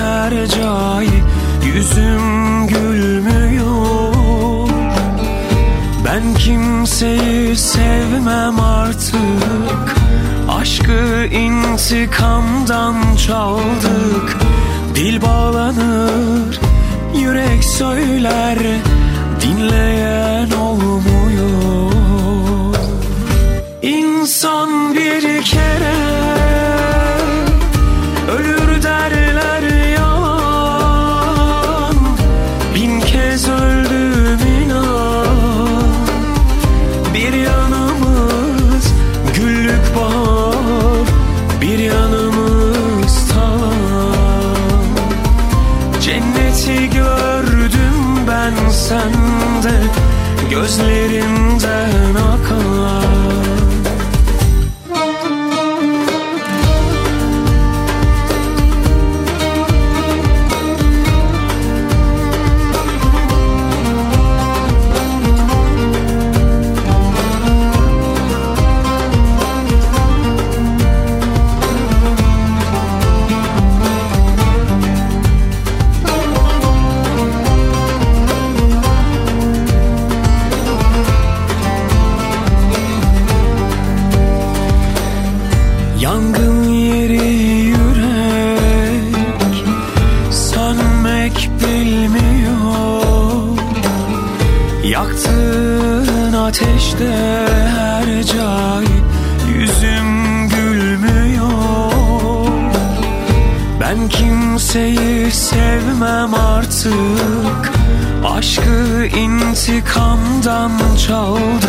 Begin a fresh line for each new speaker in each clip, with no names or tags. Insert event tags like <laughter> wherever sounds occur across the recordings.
her cay Yüzüm gülmüyor. Ben kimseyi sevmem artık. Aşkı intikamdan çaldık. Dil bağlanır Yürek söyler dinleyen intikamdan çaldık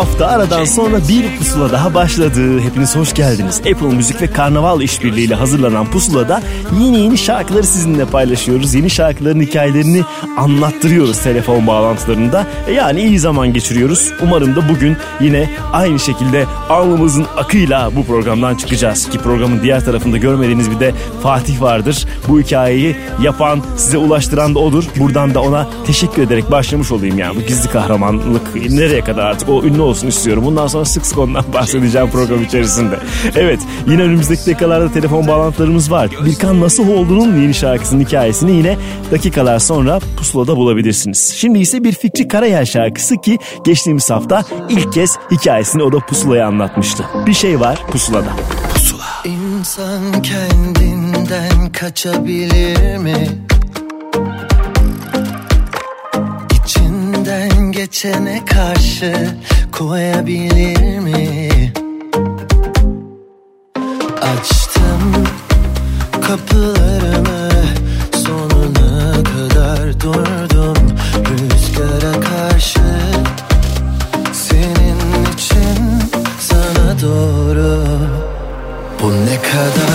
hafta aradan sonra bir pusula daha başladı. Hepiniz hoş geldiniz. Apple Müzik ve Karnaval işbirliğiyle hazırlanan pusulada yeni yeni şarkıları sizinle paylaşıyoruz. Yeni şarkıların hikayelerini anlattırıyoruz telefon bağlantılarında. E yani iyi zaman geçiriyoruz. Umarım da bugün yine aynı şekilde alnımızın akıyla bu programdan çıkacağız. Ki programın diğer tarafında görmediğiniz bir de Fatih vardır. Bu hikayeyi yapan, size ulaştıran da odur. Buradan da ona teşekkür ederek başlamış olayım yani. Bu gizli kahramanlık nereye kadar artık o ünlü olsun istiyorum. Bundan sonra sık sık ondan <laughs> bahsedeceğim program içerisinde. Evet yine önümüzdeki dakikalarda telefon bağlantılarımız var. Birkan Nasıl Oldu'nun yeni şarkısının hikayesini yine dakikalar sonra pusulada bulabilirsiniz. Şimdi ise bir Fikri Karayel şarkısı ki geçtiğimiz hafta ilk kez hikayesini o da pusulaya anlatmıştı. Bir şey var pusulada.
İnsan kendinden kaçabilir mi? Geçene karşı koyabilir mi? Açtım kapılarımı sonuna kadar durdum rüzgara karşı senin için sana doğru bu ne kadar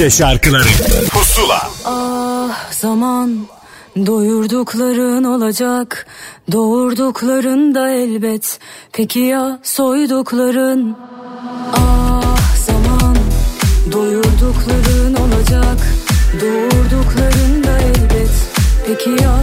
Türkçe şarkıları. Pusula.
Ah zaman Doyurdukların olacak Doğurdukların da elbet. Peki ya soydukların? Ah zaman Doyurdukların olacak Doğurdukların da elbet. Peki ya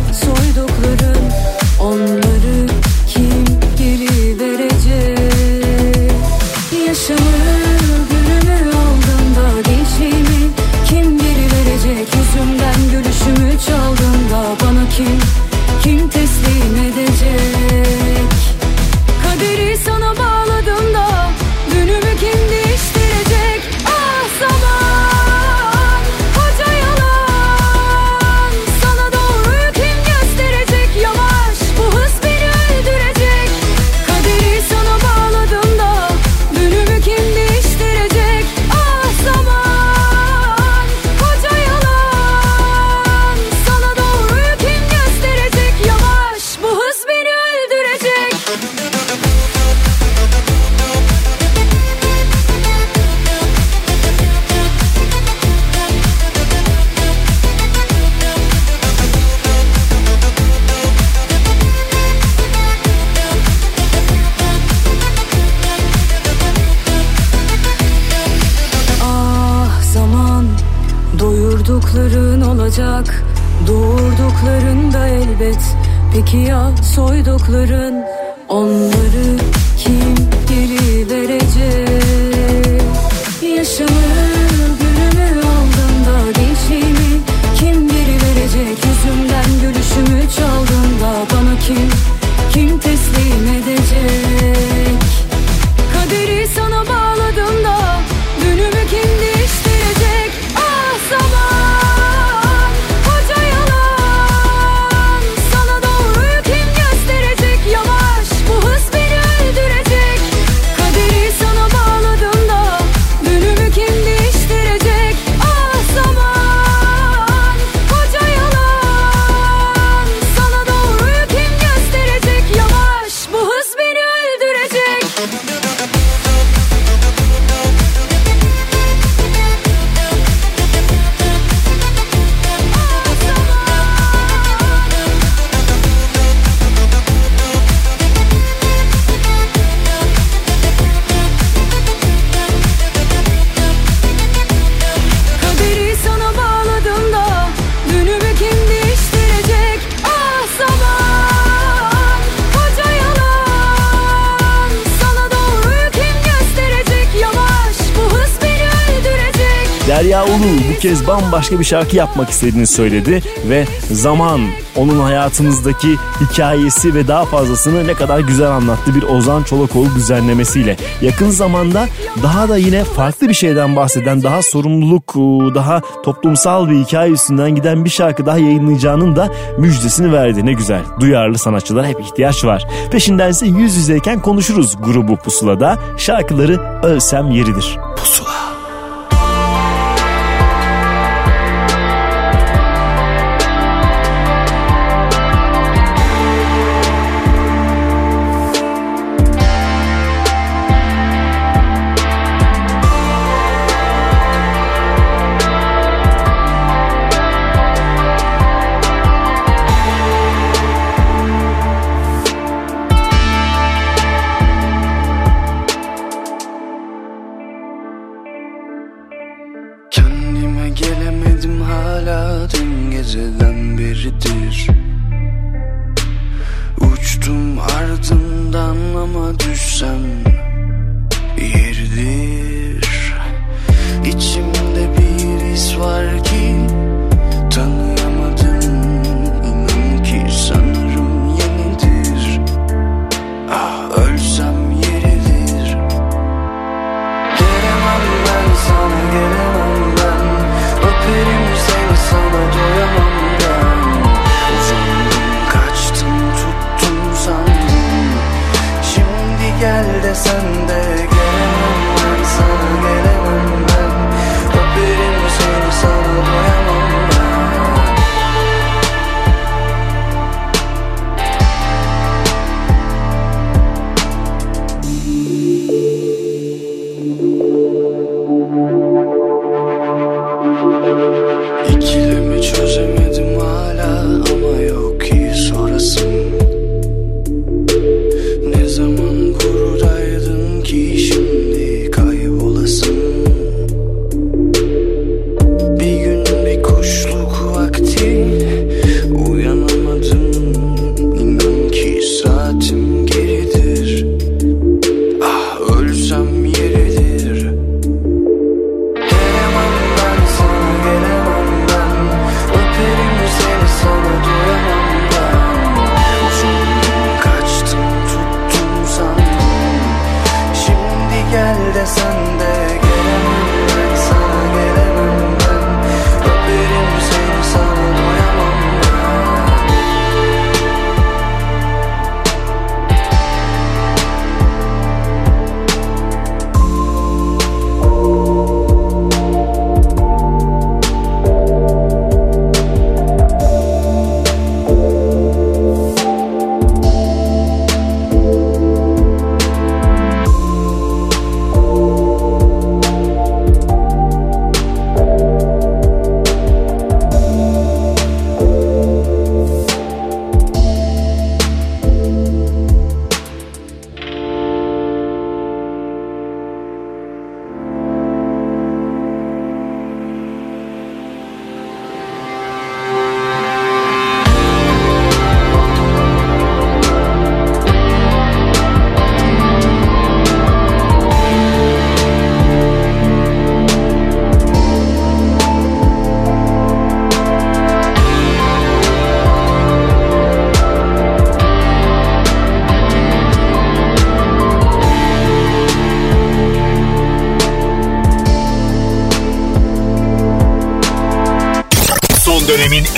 bambaşka bir şarkı yapmak istediğini söyledi ve zaman onun hayatımızdaki hikayesi ve daha fazlasını ne kadar güzel anlattı bir Ozan Çolakoğlu düzenlemesiyle. Yakın zamanda daha da yine farklı bir şeyden bahseden, daha sorumluluk, daha toplumsal bir hikaye üstünden giden bir şarkı daha yayınlayacağının da müjdesini verdi. Ne güzel. Duyarlı sanatçılara hep ihtiyaç var. Peşindense yüz yüzeyken konuşuruz grubu Pusula'da. Şarkıları ölsem yeridir. Pusula.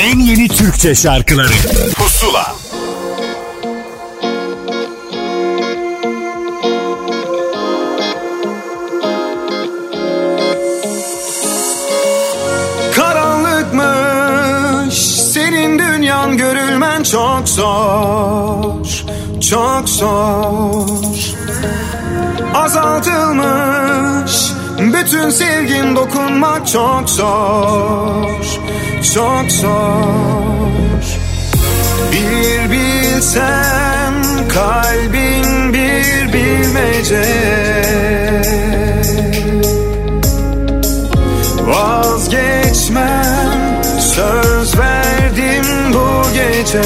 Türkçe şarkıları. Pusula.
Karanlıkmış senin dünyan görülmen çok zor Çok zor. Azaltılmış bütün sevgin dokunmak çok zor Çok zor. Bir bilsen kalbin bir bilmece. Vazgeçmem söz verdim bu gece.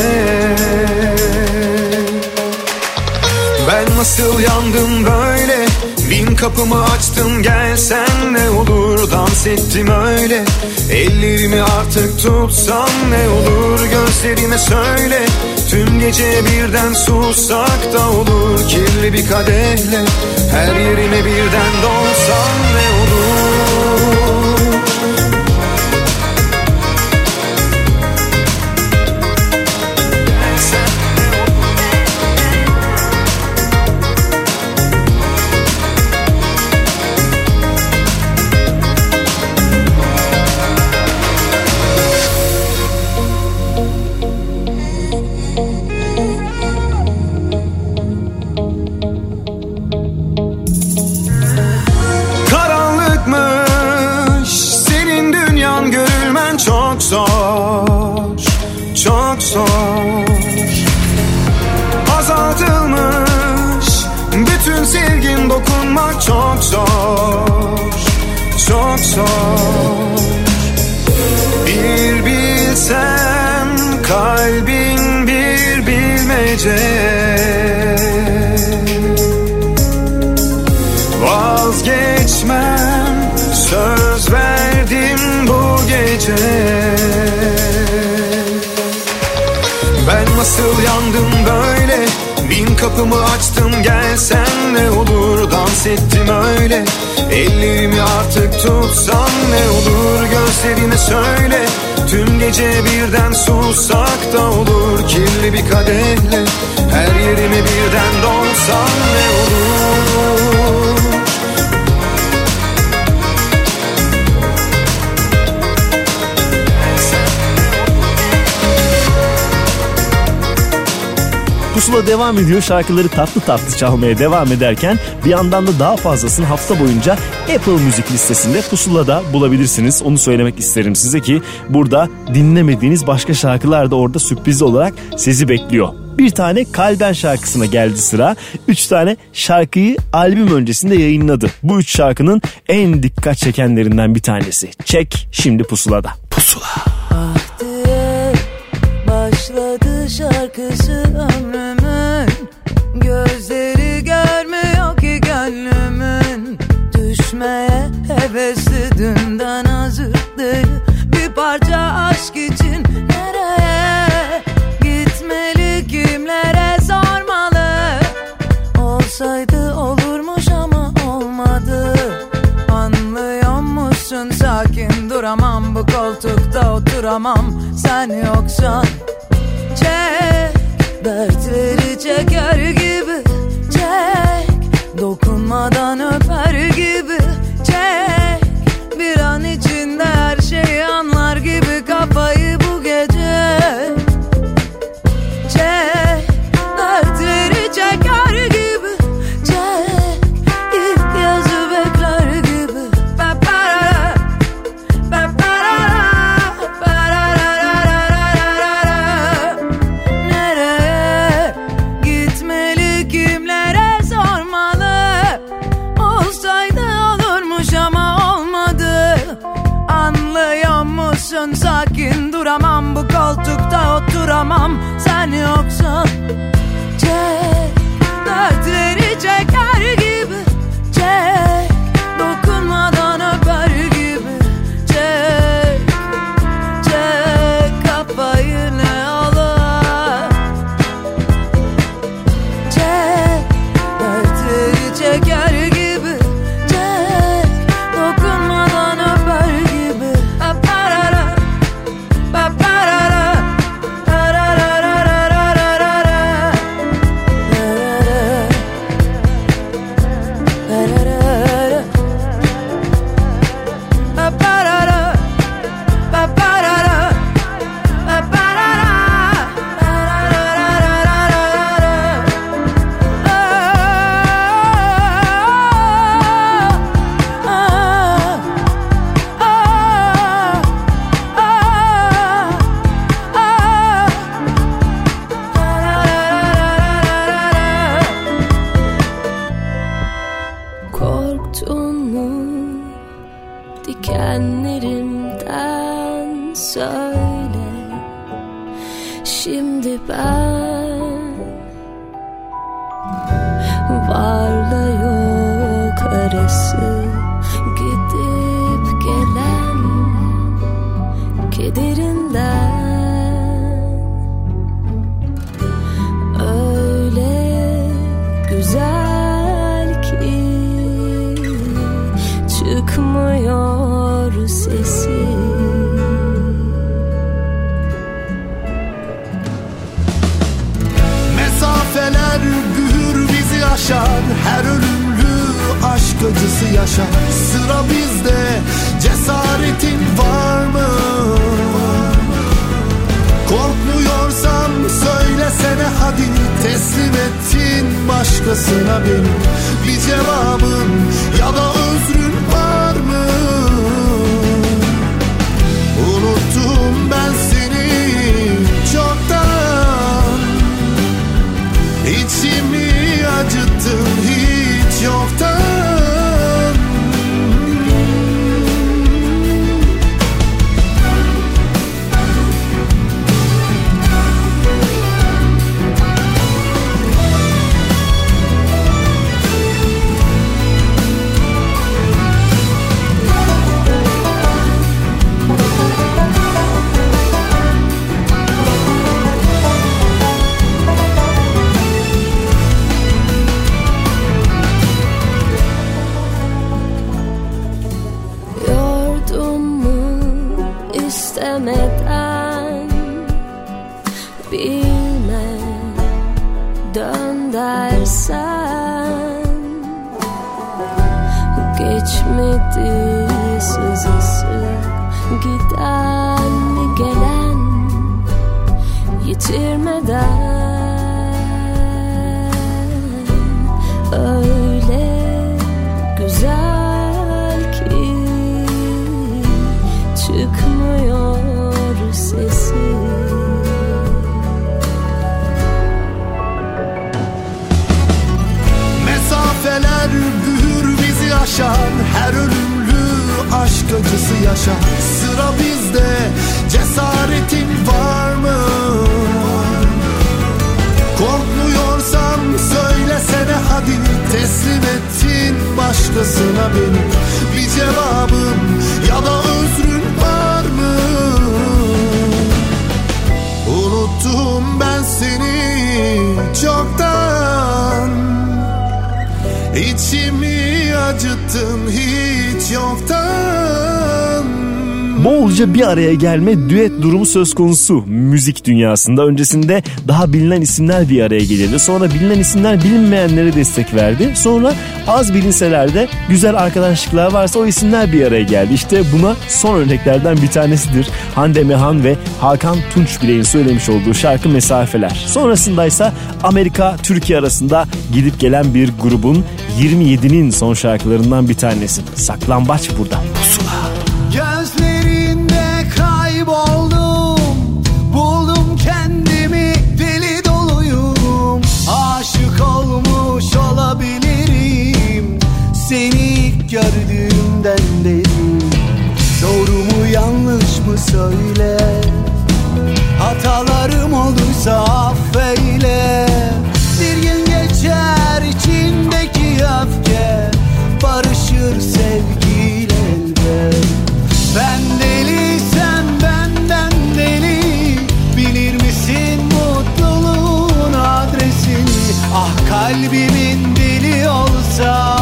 Ben nasıl yandım böyle? Bin kapımı açtım gelsen ne olur Dans ettim öyle. Ellerimi artık tutsan ne olur Gözlerime söyle. Tüm gece birden sussak da olur Kirli bir kadehle. Her yerime birden dolsan ne olur Ben nasıl yandım böyle? Bin kapımı açtım gelsen ne olur. Dans ettim öyle. Ellerimi artık tutsan ne olur? Gözlerime söyle. Tüm gece birden sussak da olur. Kirli bir kadehle Her yerime birden dolsan ne olur
Pusula devam ediyor. Şarkıları tatlı tatlı çalmaya devam ederken bir yandan da daha fazlasını hafta boyunca Apple Müzik listesinde Pusula'da bulabilirsiniz. Onu söylemek isterim size ki burada dinlemediğiniz başka şarkılar da orada sürpriz olarak sizi bekliyor. Bir tane Kalben şarkısına geldi sıra. Üç tane şarkıyı albüm öncesinde yayınladı. Bu üç şarkının en dikkat çekenlerinden bir tanesi. Çek şimdi pusulada. Pusula.
diye başladı şarkısı ömrümün. Gözleri görmüyor ki gönlümün. Düşmeye hevesli dünden azıktı Bir parça aşk için nereye gitmeli kimlere sormalı? Olsaydı olurmuş ama olmadı. Anlıyor musun? Sakin duramam. Bu koltukta oturamam. Sen yoksan Dertleri çeker gibi. Çek dokunmadan öper gibi oturamam Sen yoksan Çek dertleri çeker söyle. Şimdi ben
yaşar Sıra bizde cesaretin var mı? Korkmuyorsan söylesene hadi Teslim ettin başkasına beni Bir cevabın ya da özrün var mı? Unuttum ben seni çoktan İçimi acıttın hiç yoktan
Sızısı Giden gelen Yitirmeden Öyle güzel ki çıkmıyor sesi.
Mesafeler büyür aşar acısı yaşar Sıra bizde cesaretin var mı? Korkmuyorsan söylesene hadi Teslim ettin başkasına beni Bir cevabın ya da özrün var mı? Unuttum ben seni çoktan İçimi acıttın hiç yoktan
Bolca bir araya gelme düet durumu söz konusu müzik dünyasında. Öncesinde daha bilinen isimler bir araya gelirdi. Sonra bilinen isimler bilinmeyenlere destek verdi. Sonra az bilinseler de güzel arkadaşlıklar varsa o isimler bir araya geldi. İşte buna son örneklerden bir tanesidir. Hande Mehan ve Hakan Tunç Bilek'in söylemiş olduğu şarkı Mesafeler. Sonrasındaysa Amerika Türkiye arasında gidip gelen bir grubun 27'nin son şarkılarından bir tanesi. Saklambaç burada. Pusula.
Gözlerinde kayboldum Buldum kendimi deli doluyum Aşık olmuş olabilirim Seni ilk gördüğümden beri Doğru mu yanlış mı söyle Hatalarım olduysa affeyle kalbimin dili olsa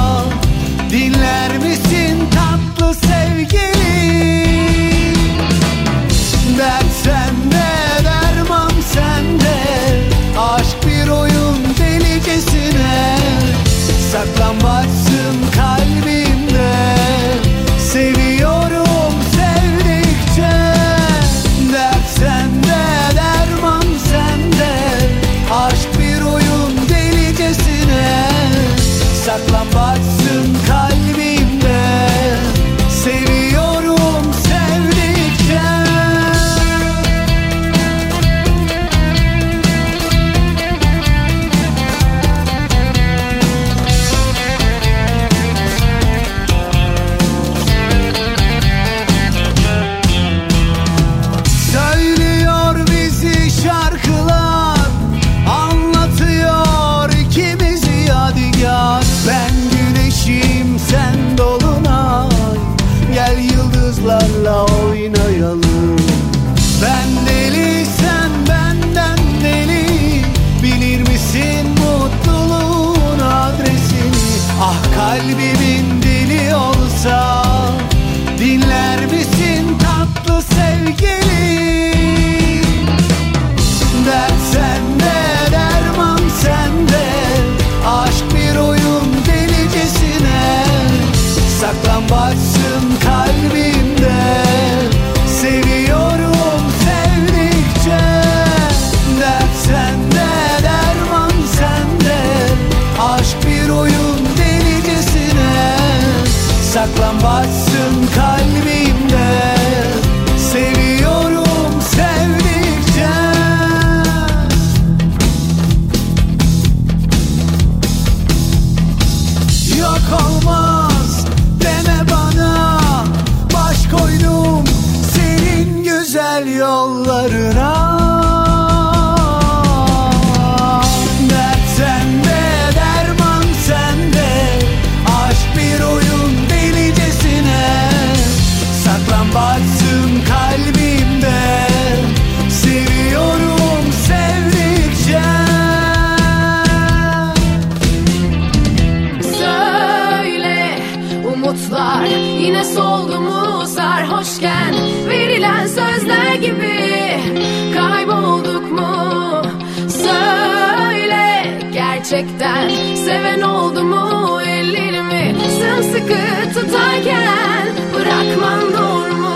gerçekten. Seven oldu mu ellerimi Sımsıkı tutarken? Bırakman doğru mu?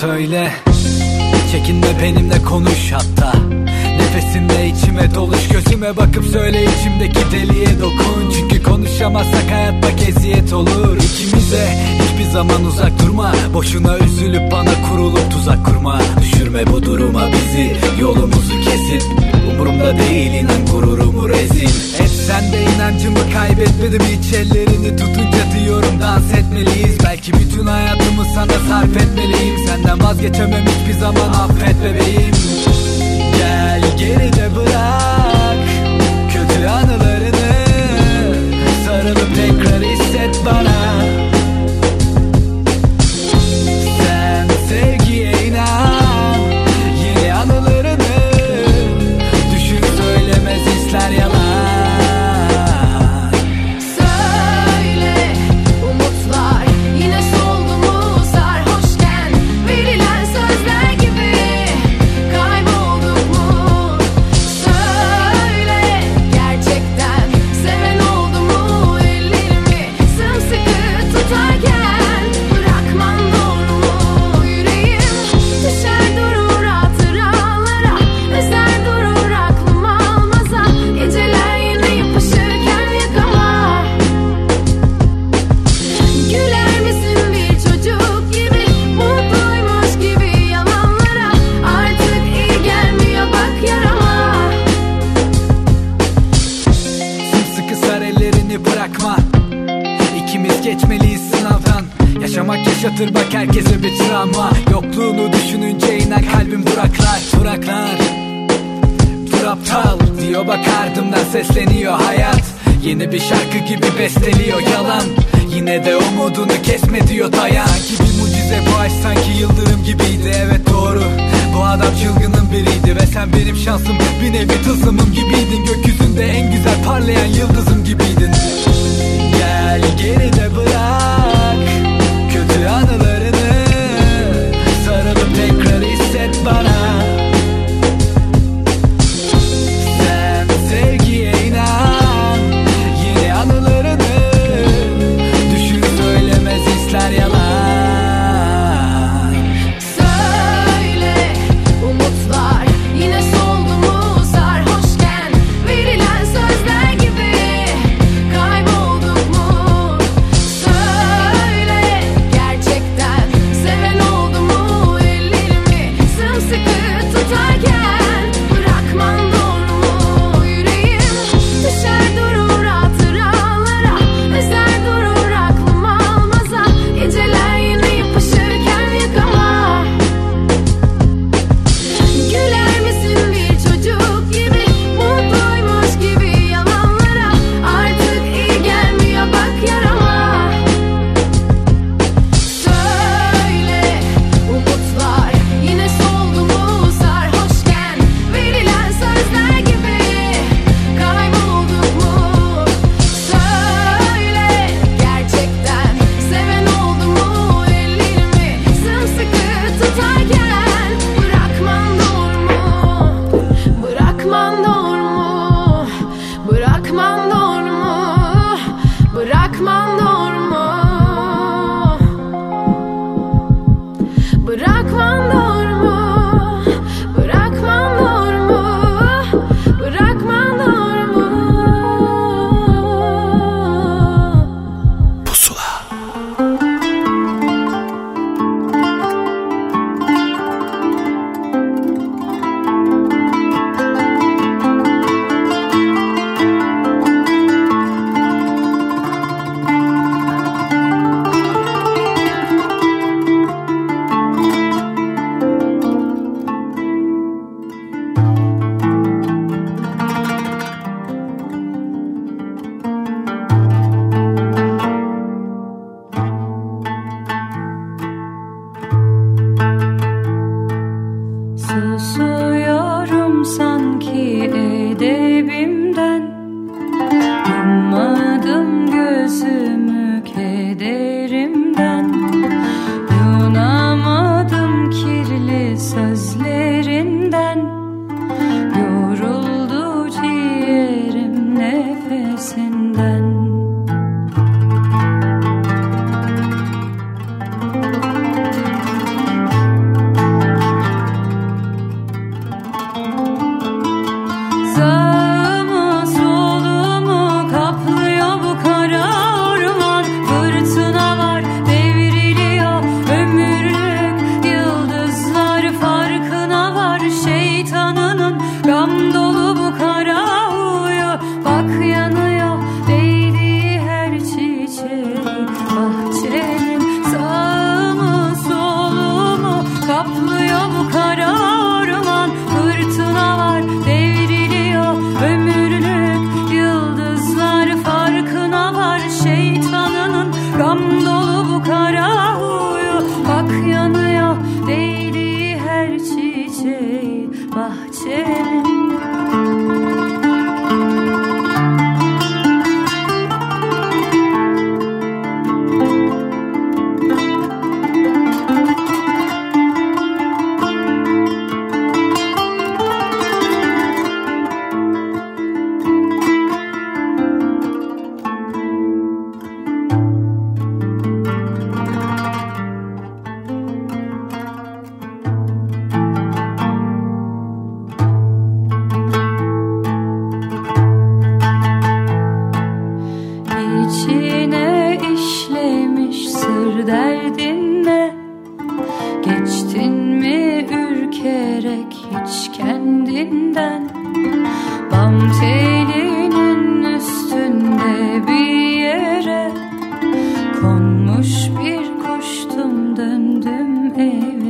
Söyle Çekinme benimle konuş hatta Nefesinle içime doluş Gözüme bakıp söyle içimdeki deliye dokun. Çünkü konuşamazsak hayat bak eziyet olur. İkimize hiçbir zaman uzak durma. Boşuna üzülüp bana kurulup tuzak kurma. Düşürme bu duruma bizi Yolumuzu kesip Umurumda değil inan gururumu rezil. Et sen de inancımı kaybetmedim hiç ellerini tutunca diyorum dans etmeliyiz. Belki bütün hayatımı sana sarf etmeliyim. Senden vazgeçemem hiçbir zaman affet bebeğim Gel geride bırak kötü anılarını. Sarılıp tekrar hisset bana besteliyor yalan. Yine de umudunu kesme diyor dayan Sanki bir mucize bu aşk sanki yıldırım gibiydi. Evet doğru. Bu adam çılgının biriydi ve sen benim şansım. Bir nevi tılsımım gibiydin Gökyüzünde en güzel parlayan yıldızım
Hey.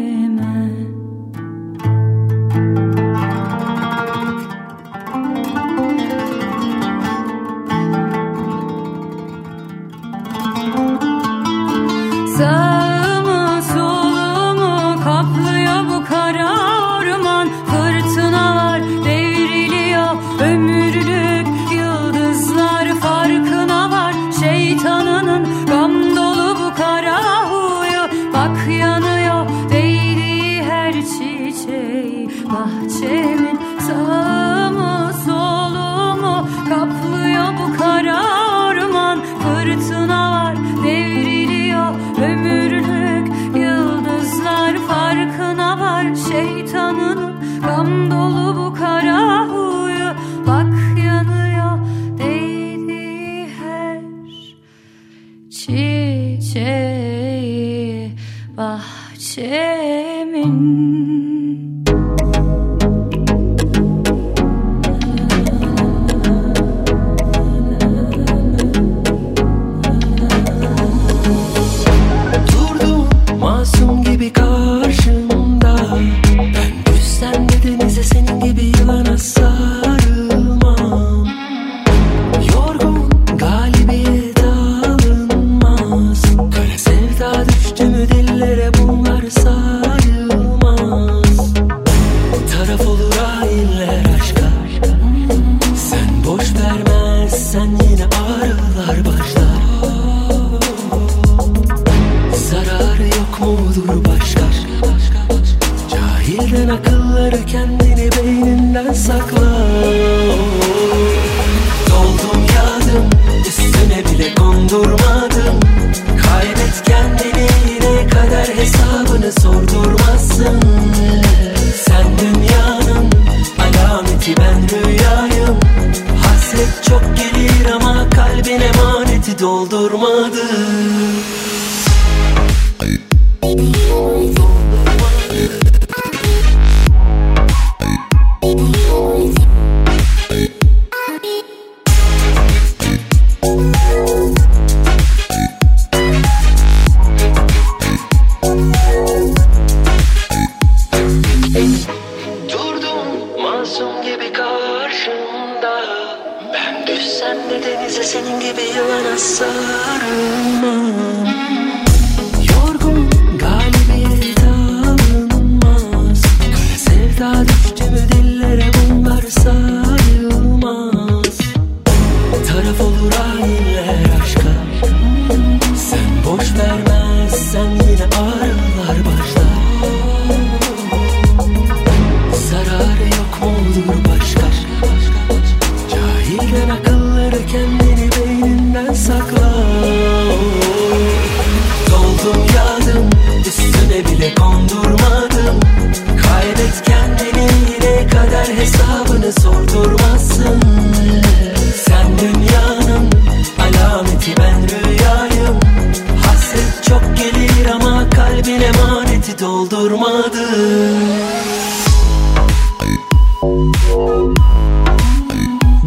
Emaneti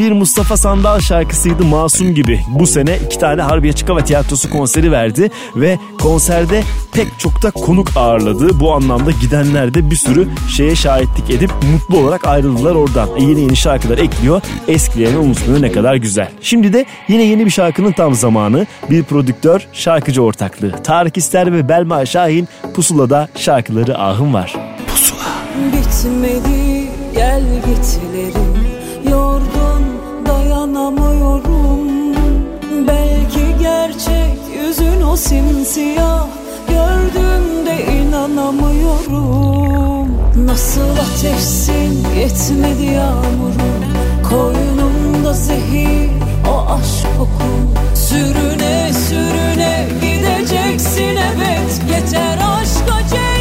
bir Mustafa Sandal şarkısıydı Masum gibi. Bu sene iki tane Harbiye Açık Hava Tiyatrosu konseri verdi ve konserde pek çok da konuk ağırladı. Bu anlamda gidenler de bir sürü şeye şahitlik edip mutlu olarak ayrıldılar oradan. E, yeni yeni şarkılar ekliyor. Eskilerini unutmuyor ne kadar güzel. Şimdi de yine yeni bir şarkının tam zamanı. Bir prodüktör şarkıcı ortaklığı. Tarık İster ve Belma Şahin Pusula'da şarkıları ahım var.
Bitmedi gel gitlerim simsiyah Gördüğümde inanamıyorum. Nasıl ateşsin yetmedi yağmurum Koynumda zehir o aşk kokun. Sürüne sürüne gideceksin evet. Yeter aşka cellat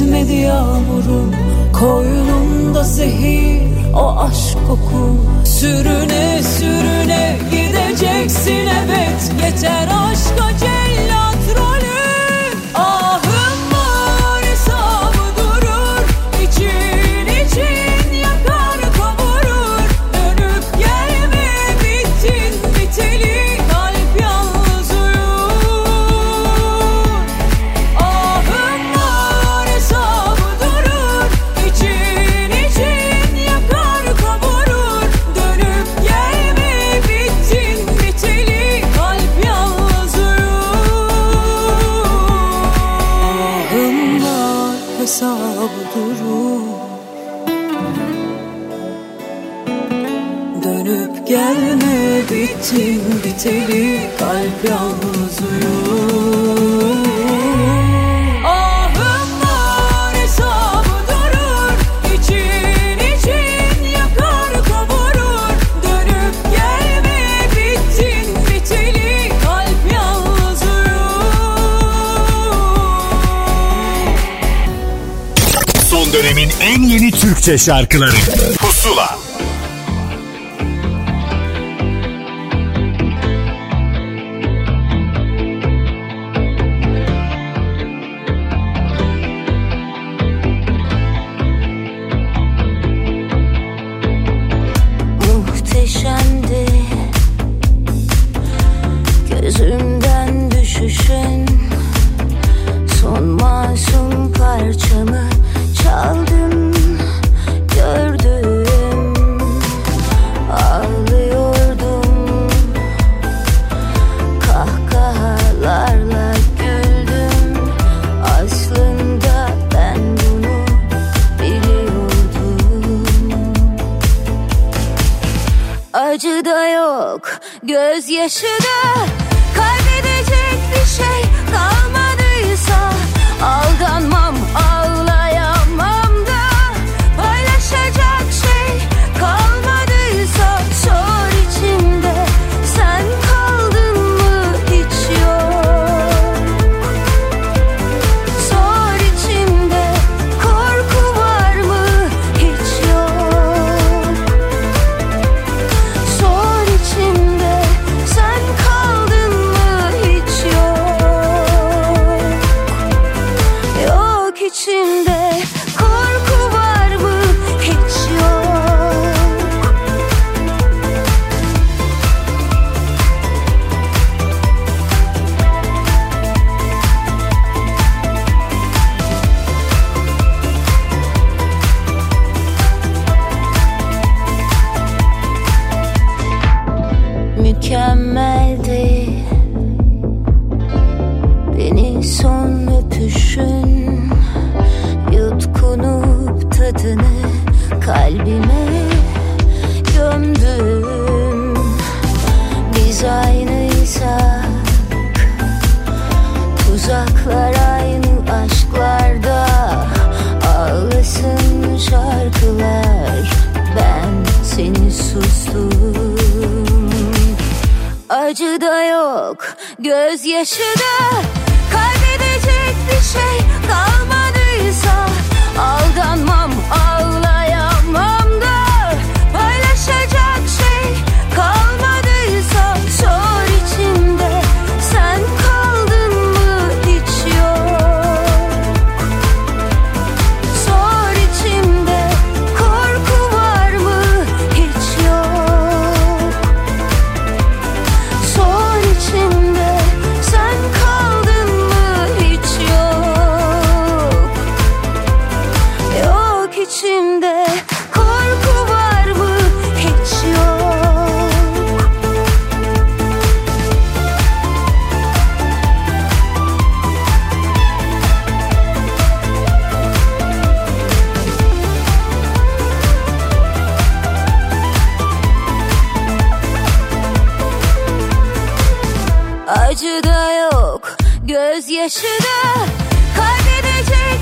yetmedi yağmurum Koynumda zehir o aşk kokun Sürüne sürüne gideceksin evet Yeter aşka cellat yalnız uyur
Son dönemin en yeni Türkçe şarkıları. Pusula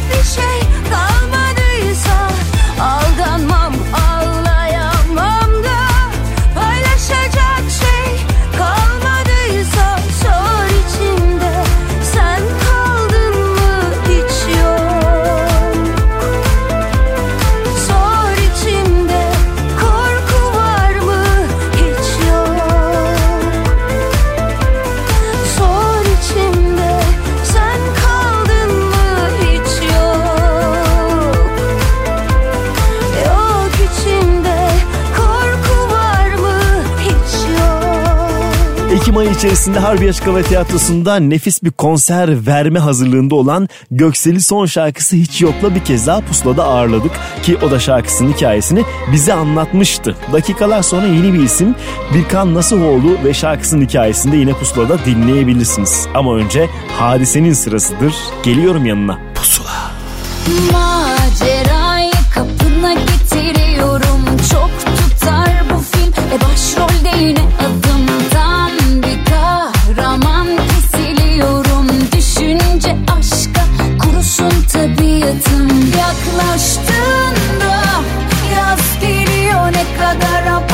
Kaybedecek bir şey kalmadıysa
içerisinde Harbiye Açık Hava Tiyatrosu'nda nefis bir konser verme hazırlığında olan Göksel'i son şarkısı Hiç Yok'la bir kez daha pusulada ağırladık. Ki o da şarkısının hikayesini bize anlatmıştı. Dakikalar sonra yeni bir isim Birkan Nasuhoğlu ve şarkısının hikayesini de yine pusulada dinleyebilirsiniz. Ama önce hadisenin sırasıdır. Geliyorum yanına. Pusula.
Macerayı kapına getiriyorum Çok tutar bu film E başrolde yine adımdan kurusun tabiatım. Yaklaştığında yaz geliyor Ne kadar abartsam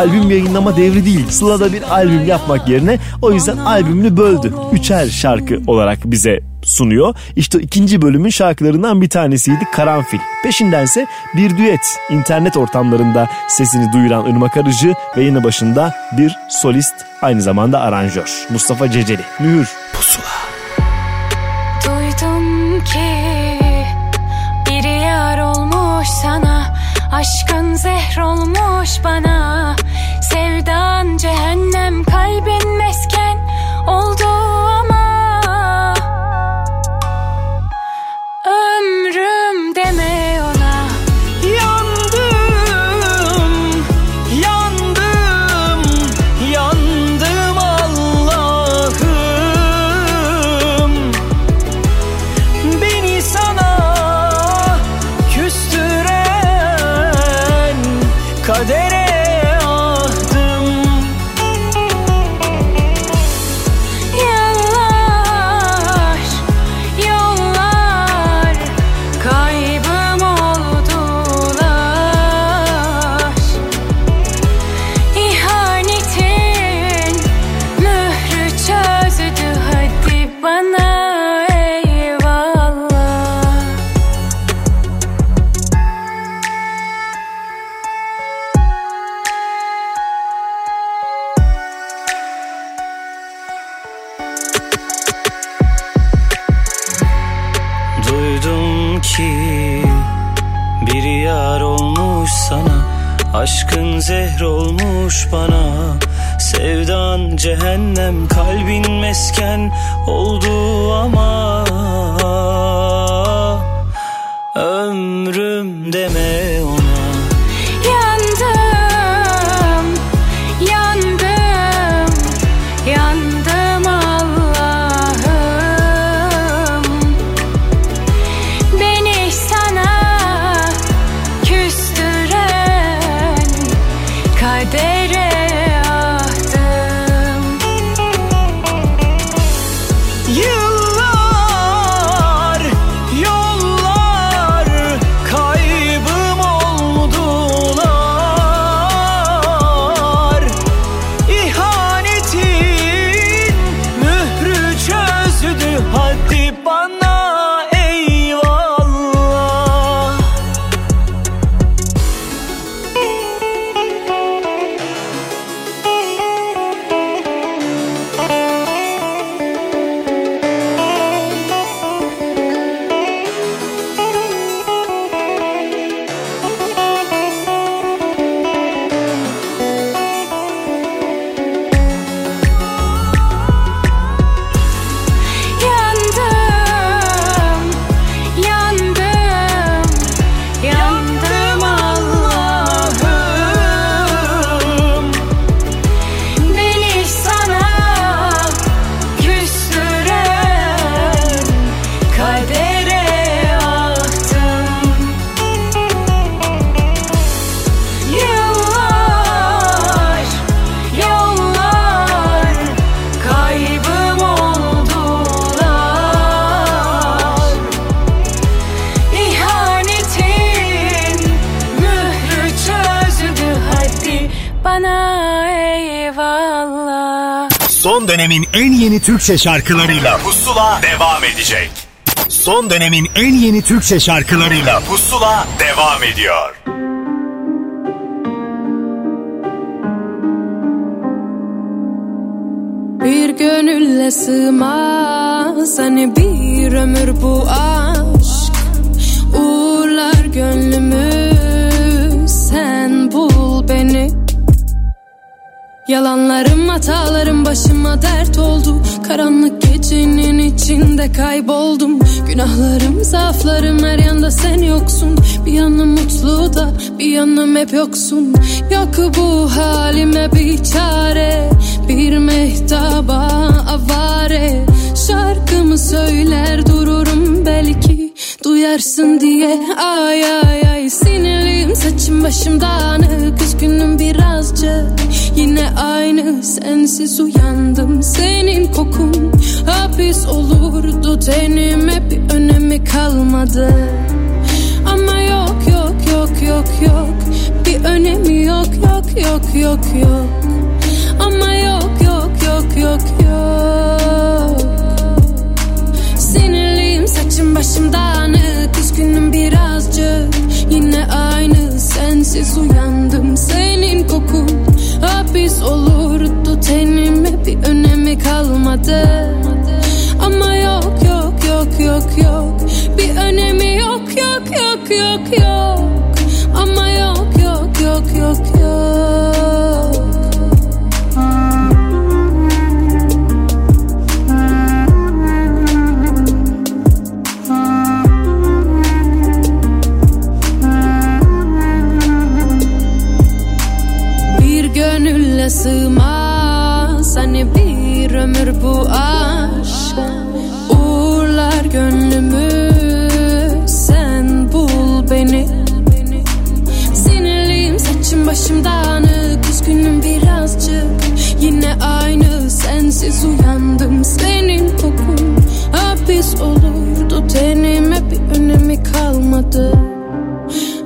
albüm yayınlama devri değil. Sıla da bir albüm yapmak yerine o yüzden albümünü böldü. Üçer şarkı olarak bize sunuyor. İşte ikinci bölümün şarkılarından bir tanesiydi Karanfil. Peşindense bir düet internet ortamlarında sesini duyuran Irma Karıcı ve yeni başında bir solist aynı zamanda aranjör Mustafa Ceceli. Mühür Pusula.
Duydum ki biri yar olmuş sana Aşkın zehr olmuş bana cehennem kalbin mesken. Oldu
olmuş bana. Sevdan cehennem kalbin mesken oldu ama bana
eyvallah.
Son dönemin en yeni Türkçe şarkılarıyla Pusula devam edecek. Son dönemin en yeni Türkçe şarkılarıyla Pusula devam ediyor.
Bir gönülle sığmaz hani bir ömür bu aşk Uğurlar gönlümü sen bul beni Yalanlarım hatalarım başıma dert oldu. Karanlık gecenin içinde kayboldum. Günahlarım zaaflarım her yanda sen yoksun. Bir yanım mutlu da bir yanım hep yoksun. Yok bu halime bir çare Bir mehtaba avare Şarkımı söyler dururum belki. Duyarsın diye ay ay ay. Sinirliyim saçım başım dağınık. Üzgünüm birazcık. Yine aynı sensiz uyandım. Senin kokun hapis olurdu. Tenime bir önemi kalmadı. Ama yok yok yok yok yok. Bir önemi yok yok yok yok yok. Ama yok yok yok yok yok saçım başım dağınık Üzgünüm birazcık. Yine aynı sensiz uyandım. Senin kokun hapis olurdu. Tenime bir önemi kalmadı. Ama yok yok yok yok yok. Bir önemi yok yok yok yok yok. Ama yok yok yok yok yok sensiz uyandım Senin kokun hapis olurdu Tenime bir önemi kalmadı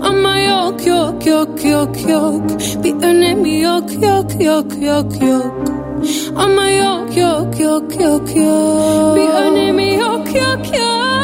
ama yok yok yok yok yok Bir önemi yok yok yok yok yok Ama yok yok yok yok yok Bir önemi yok yok yok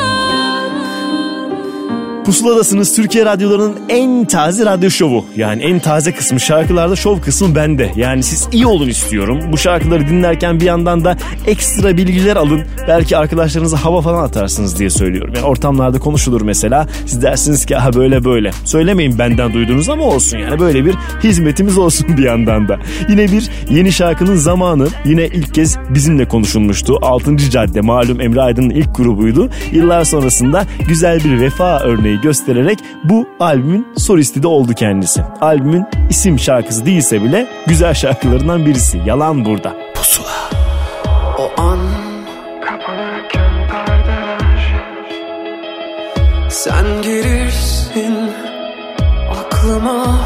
Pusuladasınız Türkiye radyolarının en taze radyo şovu. Yani en taze kısmı şarkılarda şov kısmı bende. Yani siz iyi olun istiyorum. Bu şarkıları dinlerken bir yandan da ekstra bilgiler alın. Belki arkadaşlarınıza hava falan atarsınız diye söylüyorum. Yani ortamlarda konuşulur mesela. Siz dersiniz ki ha böyle böyle. Söylemeyin benden duyduğunuz ama olsun yani. Böyle bir hizmetimiz olsun <laughs> bir yandan da. Yine bir yeni şarkının zamanı. Yine ilk kez bizimle konuşulmuştu. 6. Cadde malum Emre Aydın'ın ilk grubuydu. Yıllar sonrasında güzel bir vefa örneği göstererek bu albümün solisti de oldu kendisi. Albümün isim şarkısı değilse bile güzel şarkılarından birisi. Yalan burada. Pusula.
O an Sen girirsin aklıma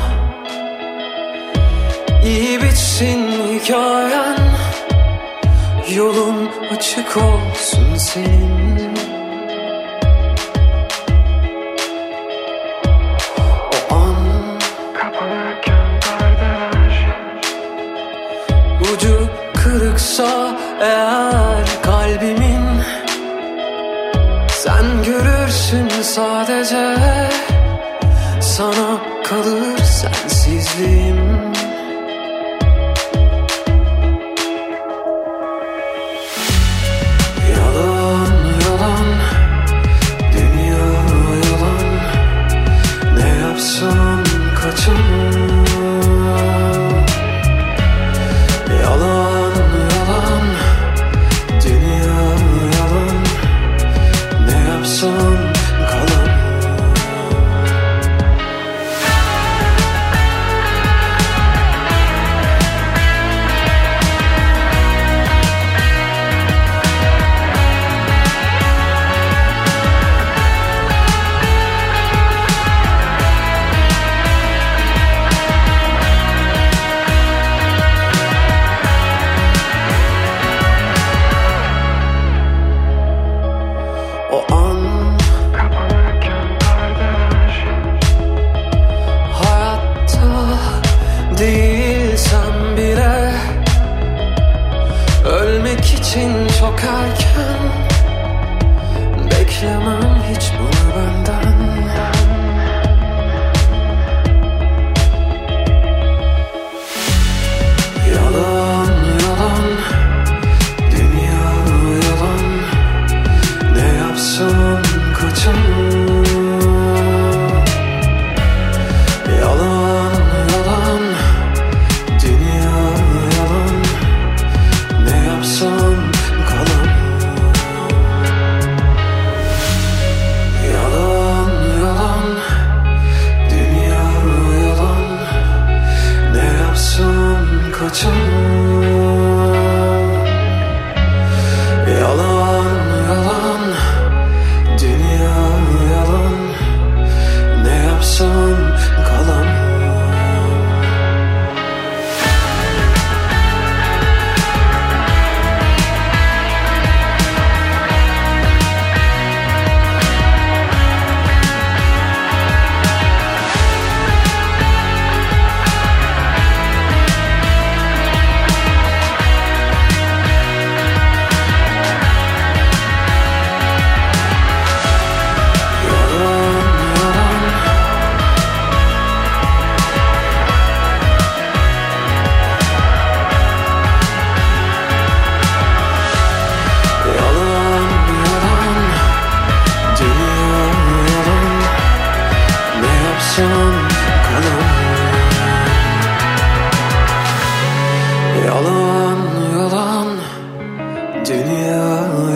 İyi bitsin hikayen Yolun açık olsun senin Yeah.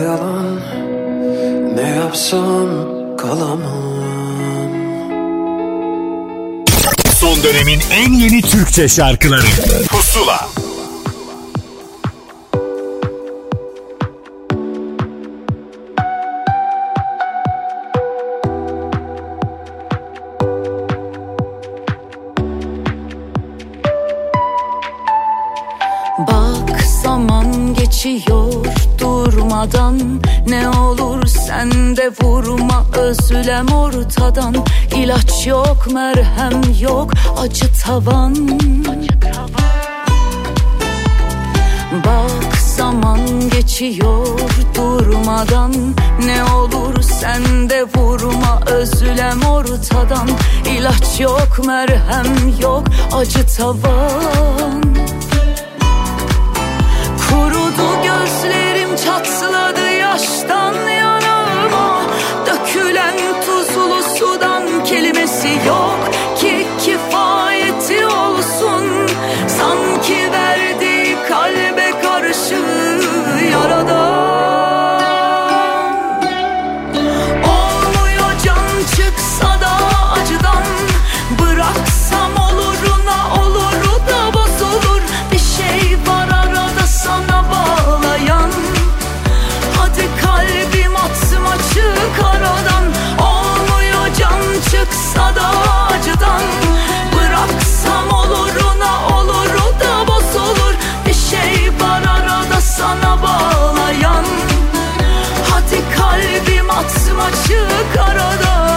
yalan. Ne yapsam kalamam.
Son dönemin en yeni Türkçe şarkıları. Pusula.
ortadan. İlaç yok merhem yok acı tavan. Bak zaman geçiyor durmadan. Ne olur sen de vurma özlem ortadan. İlaç yok merhem yok acı tavan. Kurudu gözlerim çatladı. sana bağlayan. Hadi kalbim atma çık aradan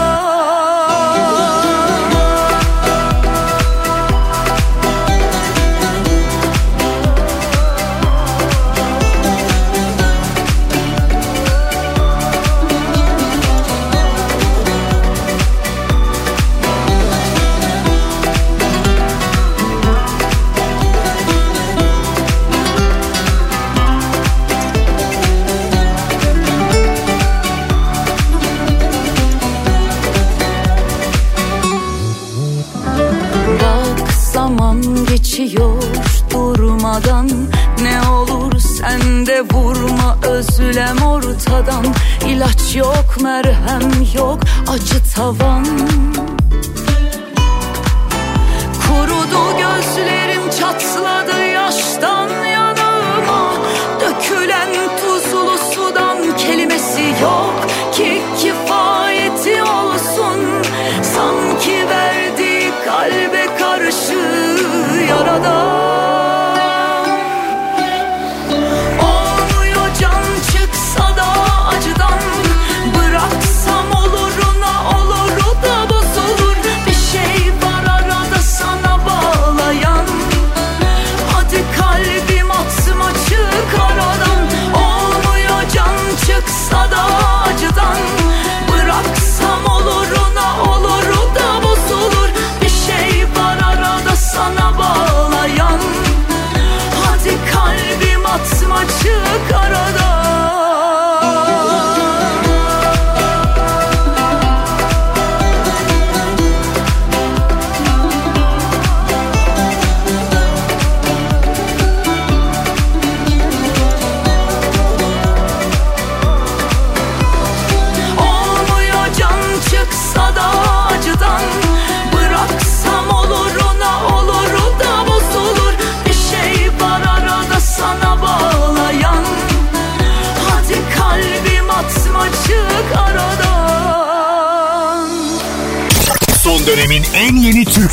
ortadan ilaç yok merhem yok acı tavan. Kurudu gözlerim
çatlar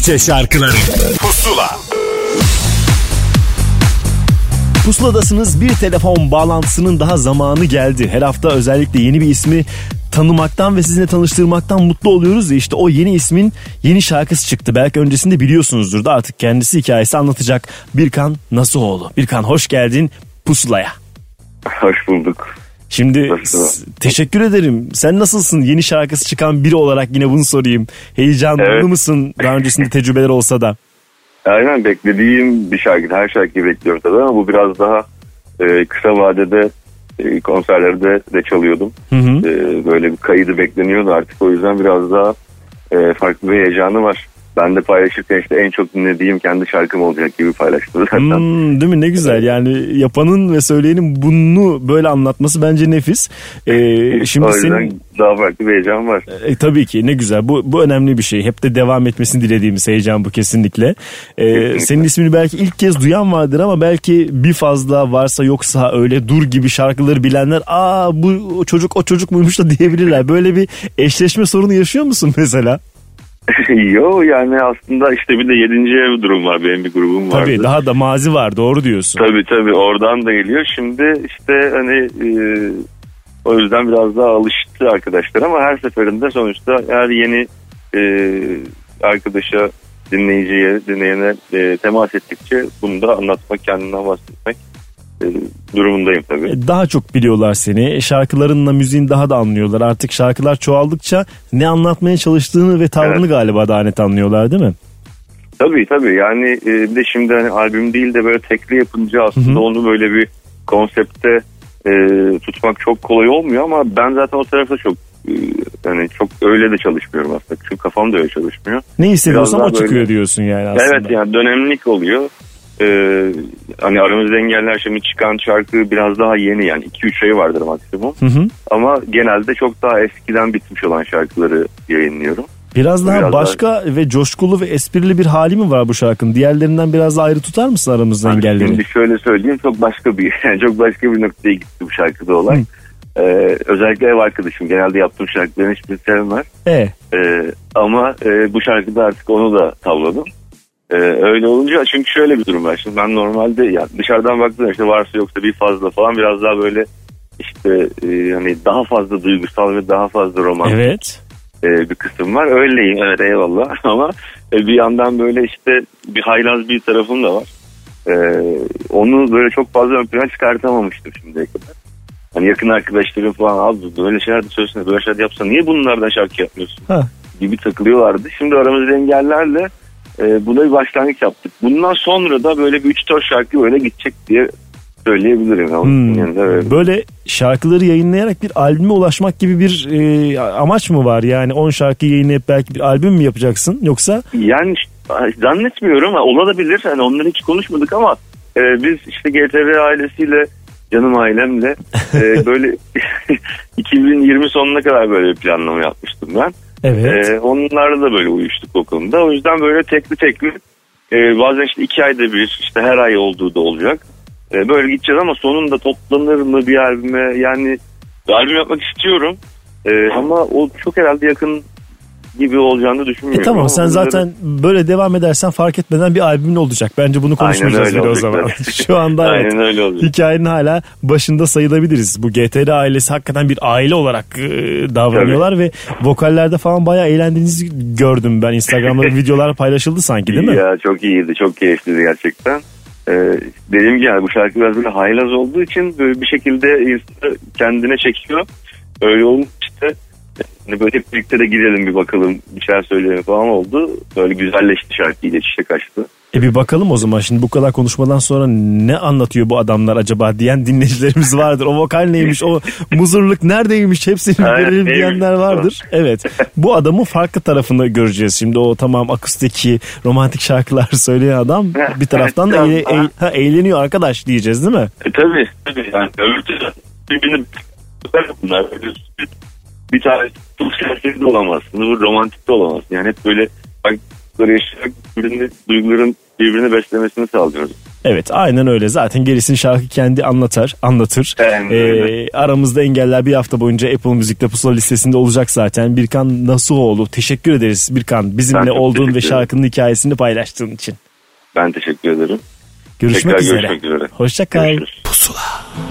Türkçe şarkıları Pusula
Pusuladasınız bir telefon bağlantısının daha zamanı geldi. Her hafta özellikle yeni bir ismi tanımaktan ve sizinle tanıştırmaktan mutlu oluyoruz ya işte o yeni ismin yeni şarkısı çıktı. Belki öncesinde biliyorsunuzdur da artık kendisi hikayesi anlatacak. Birkan Nasuhoğlu. Birkan hoş geldin Pusula'ya.
Hoş bulduk.
Şimdi s- teşekkür ederim. Sen nasılsın? Yeni şarkısı çıkan biri olarak yine bunu sorayım. Heyecanlı
Evet.
mısın? Daha öncesinde tecrübeler olsa da.
Aynen beklediğim bir şarkı. Her şarkıyı bekliyorum tabii ama bu biraz daha e, kısa vadede e, konserlerde de çalıyordum.
Hı hı.
E, böyle bir kaydı bekleniyordu artık. O yüzden biraz daha e, farklı bir heyecanı var. Ben de paylaşırken işte en çok dinlediğim kendi şarkım olacak gibi paylaştım zaten.
Hmm, değil mi ne güzel yani yapanın ve söyleyenin bunu böyle anlatması bence nefis. Ee, <laughs> şimdi
o
senin
daha farklı bir heyecan var.
E, tabii ki ne güzel bu bu önemli bir şey. Hep de devam etmesini dilediğimiz heyecan bu kesinlikle. Ee, senin ismini belki ilk kez duyan vardır ama belki bir fazla varsa yoksa öyle dur gibi şarkıları bilenler aa bu o çocuk o çocuk muymuş da <laughs> diyebilirler. Böyle bir eşleşme sorunu yaşıyor musun mesela? <laughs>
Yo yani aslında işte bir de yedinci ev durum var. Benim bir grubum vardı.
Tabii daha da mazi var doğru diyorsun.
Tabii tabii oradan da geliyor. Şimdi işte hani e, o yüzden biraz daha alıştı arkadaşlar ama her seferinde sonuçta her yeni e, arkadaşa dinleyiciye, dinleyene e, temas ettikçe bunu da anlatmak, kendinden bahsetmek durumundayım tabii.
E, Daha çok biliyorlar seni. E, Şarkılarınla müziğin daha da anlıyorlar. Artık şarkılar çoğaldıkça ne anlatmaya çalıştığını ve tavrını galiba daha net anlıyorlar değil mi?
Tabii tabii yani e, bir de şimdi hani albüm değil de böyle tekli yapınca aslında onu böyle bir konsepte e, tutmak çok kolay olmuyor ama ben zaten o tarafta çok e, yani çok öyle de çalışmıyorum aslında. Çünkü kafam da öyle çalışmıyor.
Ne hissediyorsan o çıkıyor
böyle-
diyorsun yani aslında.
Evet yani dönemlik oluyor. Ee, hani aramızda engeller şimdi çıkan şarkı biraz daha yeni yani 2-3 ay vardır maksimum.
Hı hı.
Ama genelde çok daha eskiden bitmiş olan şarkıları yayınlıyorum.
Biraz daha
Biraz daha-
başka ve coşkulu ve esprili bir hali mi var bu şarkının? Diğerlerinden biraz daha ayrı tutar mısın aramızda engelleri?
Şimdi şöyle söyleyeyim çok başka bir <laughs> yani çok başka bir noktaya gitti bu şarkıda olay. Ee, özellikle ev arkadaşım genelde yaptığım şarkıların hiçbirini sevmez.
E,
Ee, ama e, bu şarkıda artık onu da tavladım. Ee, öyle olunca çünkü şöyle bir durum var. Şimdi ben normalde ya dışarıdan baktığımda işte varsa yoksa bir fazla falan biraz daha böyle işte e, hani daha fazla duygusal ve daha fazla romantik
evet.
e, bir kısım var. Öyleyim evet eyvallah <laughs> ama e, bir yandan böyle işte bir haylaz bir tarafım da var. E, onu böyle çok fazla ön plana çıkartamamıştım şimdiye kadar. Hani yakın arkadaşlarım falan abi böyle şeyler de söylesene böyle şeyler de yapsan niye bunlardan şarkı yapmıyorsun
Ha.
gibi takılıyorlardı. Şimdi aramızda engellerle e, buna bir başlangıç yaptık. Bundan sonra da böyle bir 3-4 şarkı böyle gidecek diye söyleyebilirim.
Hmm.
Yani öyle.
Böyle şarkıları yayınlayarak bir albüme ulaşmak gibi bir e, amaç mı var? Yani 10 şarkı yayınlayıp belki bir albüm mü yapacaksın? Yoksa
Yani zannetmiyorum ama olabilir. Hani onları hiç konuşmadık ama e, biz işte GTV ailesiyle canım ailemle e, <laughs> böyle <laughs> 2020 sonuna kadar böyle bir planlama yapmıştım ben.
Evet.
E, onlarla da böyle uyuştuk o konuda. O yüzden böyle tekli tekli e, bazen işte iki ayda bir işte her ay olduğu da olacak. E, böyle gideceğiz ama sonunda toplanır mı bir albüme yani bir albüm yapmak istiyorum. E, ama o çok herhalde yakın gibi olacağını
E
düşünmüyorum.
tamam
Ama
sen
bunları-
zaten böyle devam edersen fark etmeden bir albümün olacak. Bence bunu konuşmayacağız
öyle
bile o zaman. <laughs> Şu anda evet.
Aynen öyle olacak.
Hikayenin hala başında sayılabiliriz. Bu GTR ailesi hakikaten bir aile olarak e, davranıyorlar ve vokallerde falan bayağı eğlendiğinizi gördüm ben. Instagram'da <laughs> videolar paylaşıldı sanki değil mi?
Ya çok iyiydi, çok keyifliydi gerçekten. Ee, dediğim gibi yani bu şarkı biraz böyle haylaz olduğu için böyle bir şekilde kendine çekiyor. Öyle olunca işte hani böyle hep birlikte de gidelim bir bakalım bir şeyler söyleyelim falan oldu. Böyle güzelleşti şarkı iyice çiçek açtı.
E bir bakalım o zaman şimdi bu kadar konuşmadan sonra ne anlatıyor bu adamlar acaba diyen dinleyicilerimiz vardır. O vokal neymiş, o muzurluk neredeymiş hepsini görelim diyenler vardır. Evet bu adamın farklı tarafını göreceğiz. Şimdi o tamam akustiki romantik şarkılar söyleyen adam bir taraftan da eğle- eğ- ha, eğleniyor arkadaş diyeceğiz değil mi?
E, tabii tabii yani öbür türlü birbirini bunlar bir, bir tane çok serseri de olamazsın, bu romantik de olamazsın. Yani hep böyle böyle yaşayarak birbirini, duyguların birbirini beslemesini sağlıyoruz.
Evet aynen öyle zaten gerisini şarkı kendi anlatar anlatır.
Aynen
Ee,
öyle.
aramızda engeller bir hafta boyunca Apple Müzik'te pusula listesinde olacak zaten. Birkan Nasuhoğlu teşekkür ederiz Birkan bizimle olduğun ve şarkının hikayesini paylaştığın için.
Ben teşekkür ederim.
Görüşmek
Tekrar
üzere.
görüşmek üzere.
Hoşça kal.
Görüşürüz.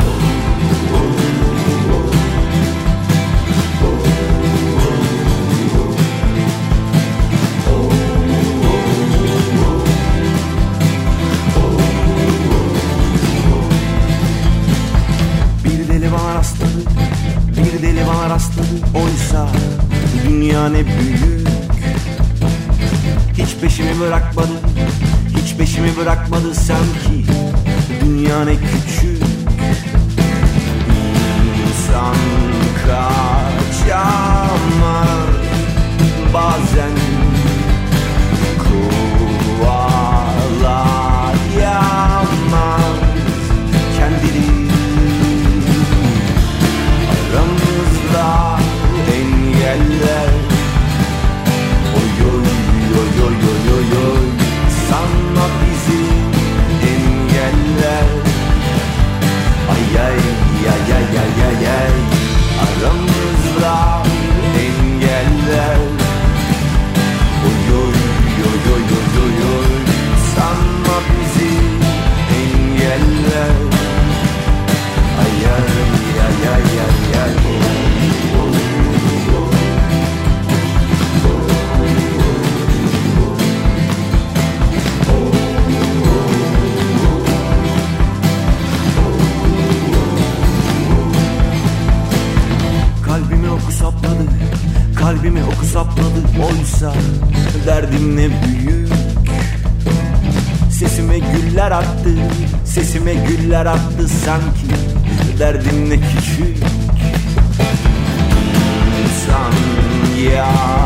Bana rastladı Bir deli bana rastladı Oysa dünya ne büyük. Hiç peşimi bırakmadı Hiç peşimi bırakmadı sanki Dünya ne küçük. İnsan kaçamaz Bazen Sesime güller attı sanki Derdim ne küçük. İnsan yapamaz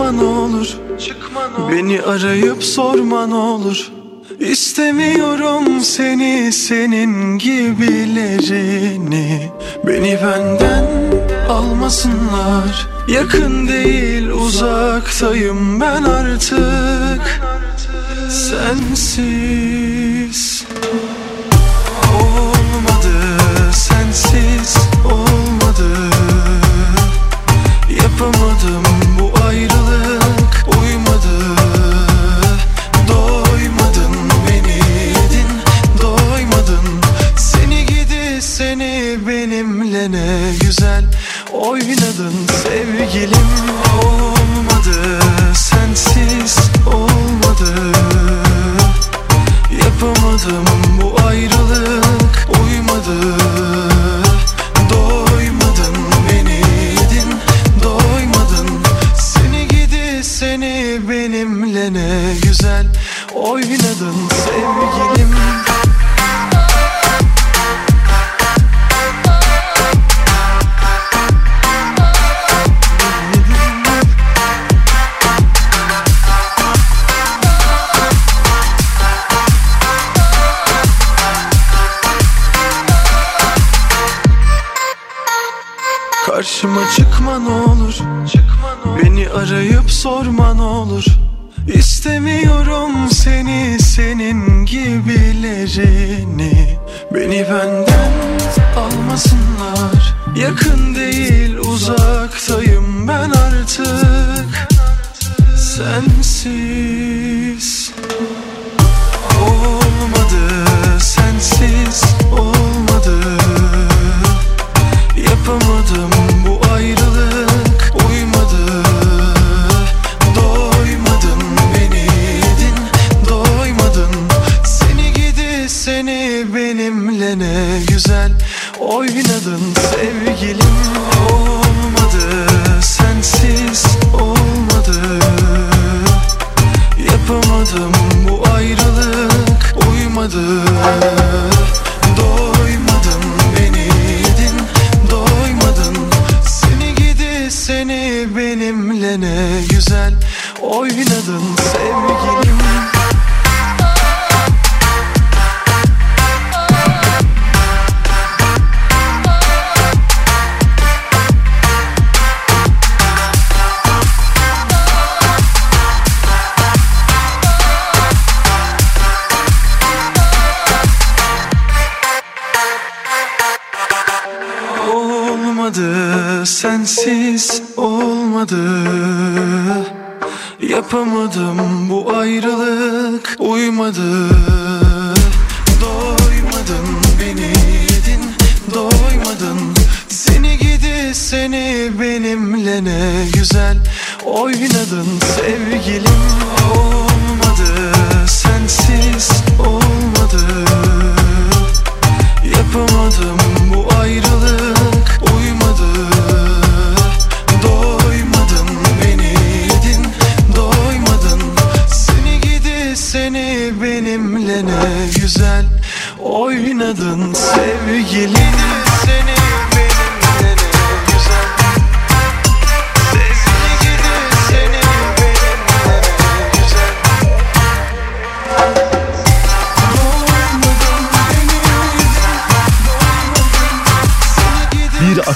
Karşıma çıkma ne olur. Beni arayıp sorma ne olur. İstemiyorum seni senin gibilerini. Beni benden almasınlar. Yakın değil uzaktayım ben artık. Sensiz. Olmadı sensiz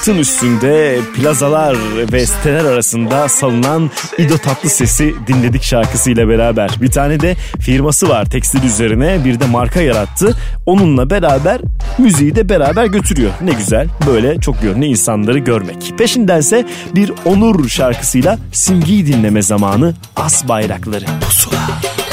sırtın üstünde plazalar ve siteler arasında salınan İdo Tatlı Sesi dinledik şarkısıyla beraber. Bir tane de firması var tekstil üzerine bir de marka yarattı. Onunla beraber müziği de beraber götürüyor. Ne güzel böyle çok yönlü insanları görmek. Peşindense bir Onur şarkısıyla simgiyi dinleme zamanı as bayrakları. Pusula.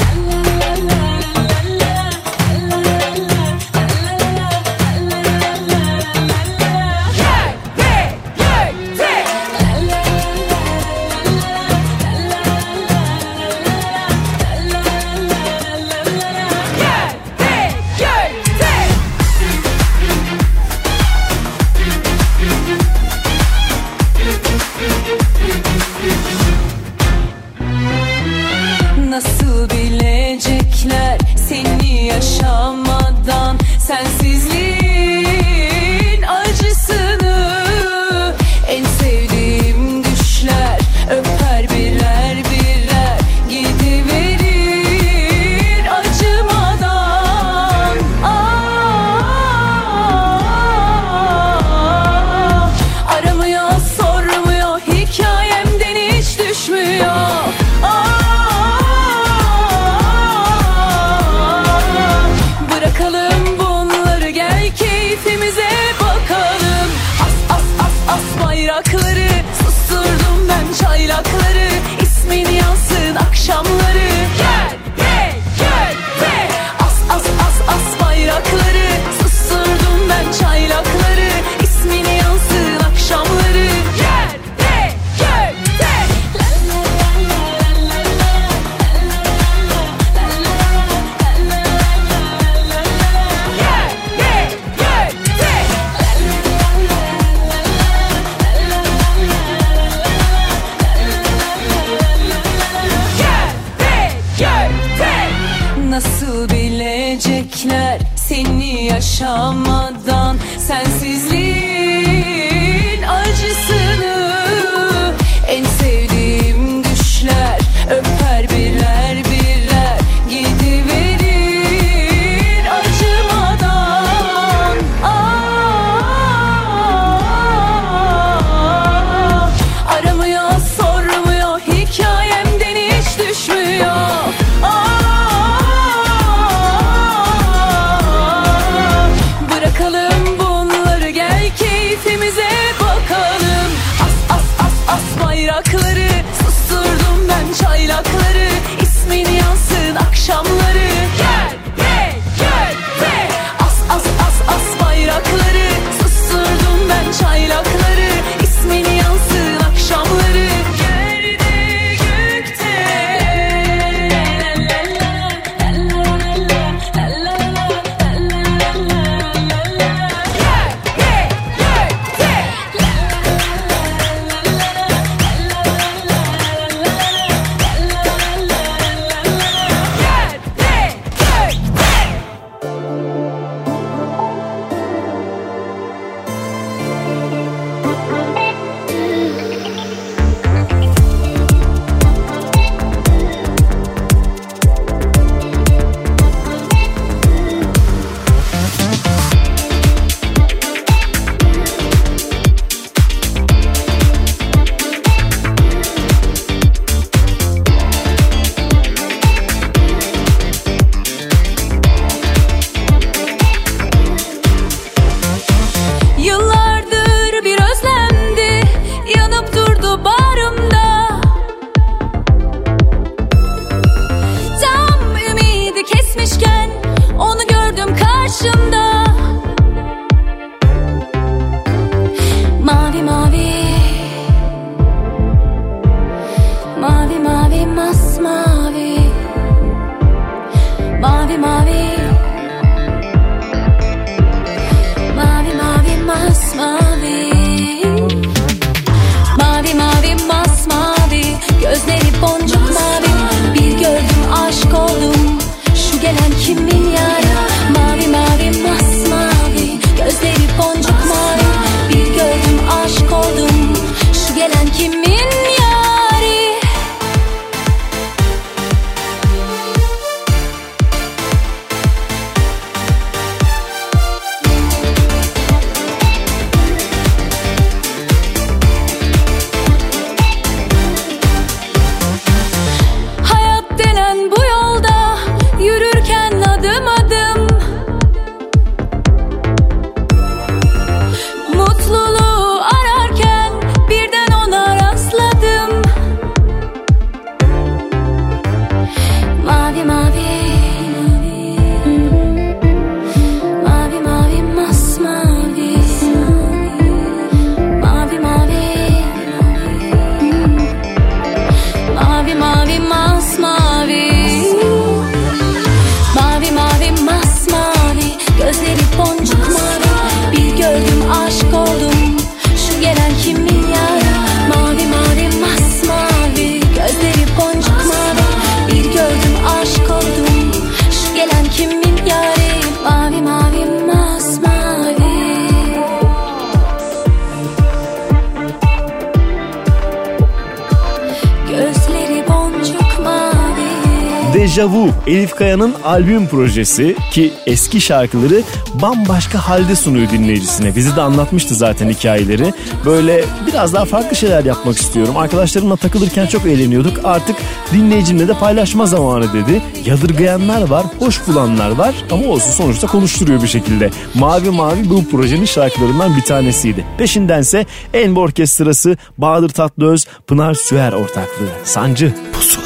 Elif Kaya'nın albüm projesi ki eski şarkıları bambaşka halde sunuyor dinleyicisine. Bizi de anlatmıştı zaten hikayeleri. Böyle biraz daha farklı şeyler yapmak istiyorum. Arkadaşlarımla takılırken çok eğleniyorduk. Artık dinleyicimle de paylaşma zamanı dedi. Yadırgayanlar var, hoş bulanlar var ama olsun sonuçta konuşturuyor bir şekilde. Mavi Mavi bu projenin şarkılarından bir tanesiydi. Peşindense Enbo Orkestrası, Bahadır Tatlıöz, Pınar Süer ortaklığı. Sancı Pusula.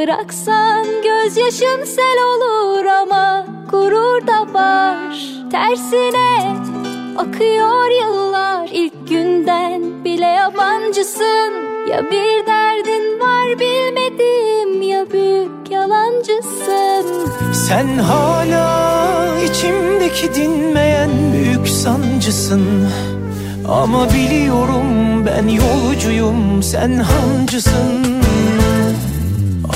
Bıraksan gözyaşım sel olur ama gurur da var. Tersine akıyor yıllar ilk günden bile yabancısın. Ya bir derdin var bilmediğim ya büyük yalancısın.
Sen hala içimdeki dinmeyen büyük sancısın
Ama biliyorum ben yolcuyum sen hancısın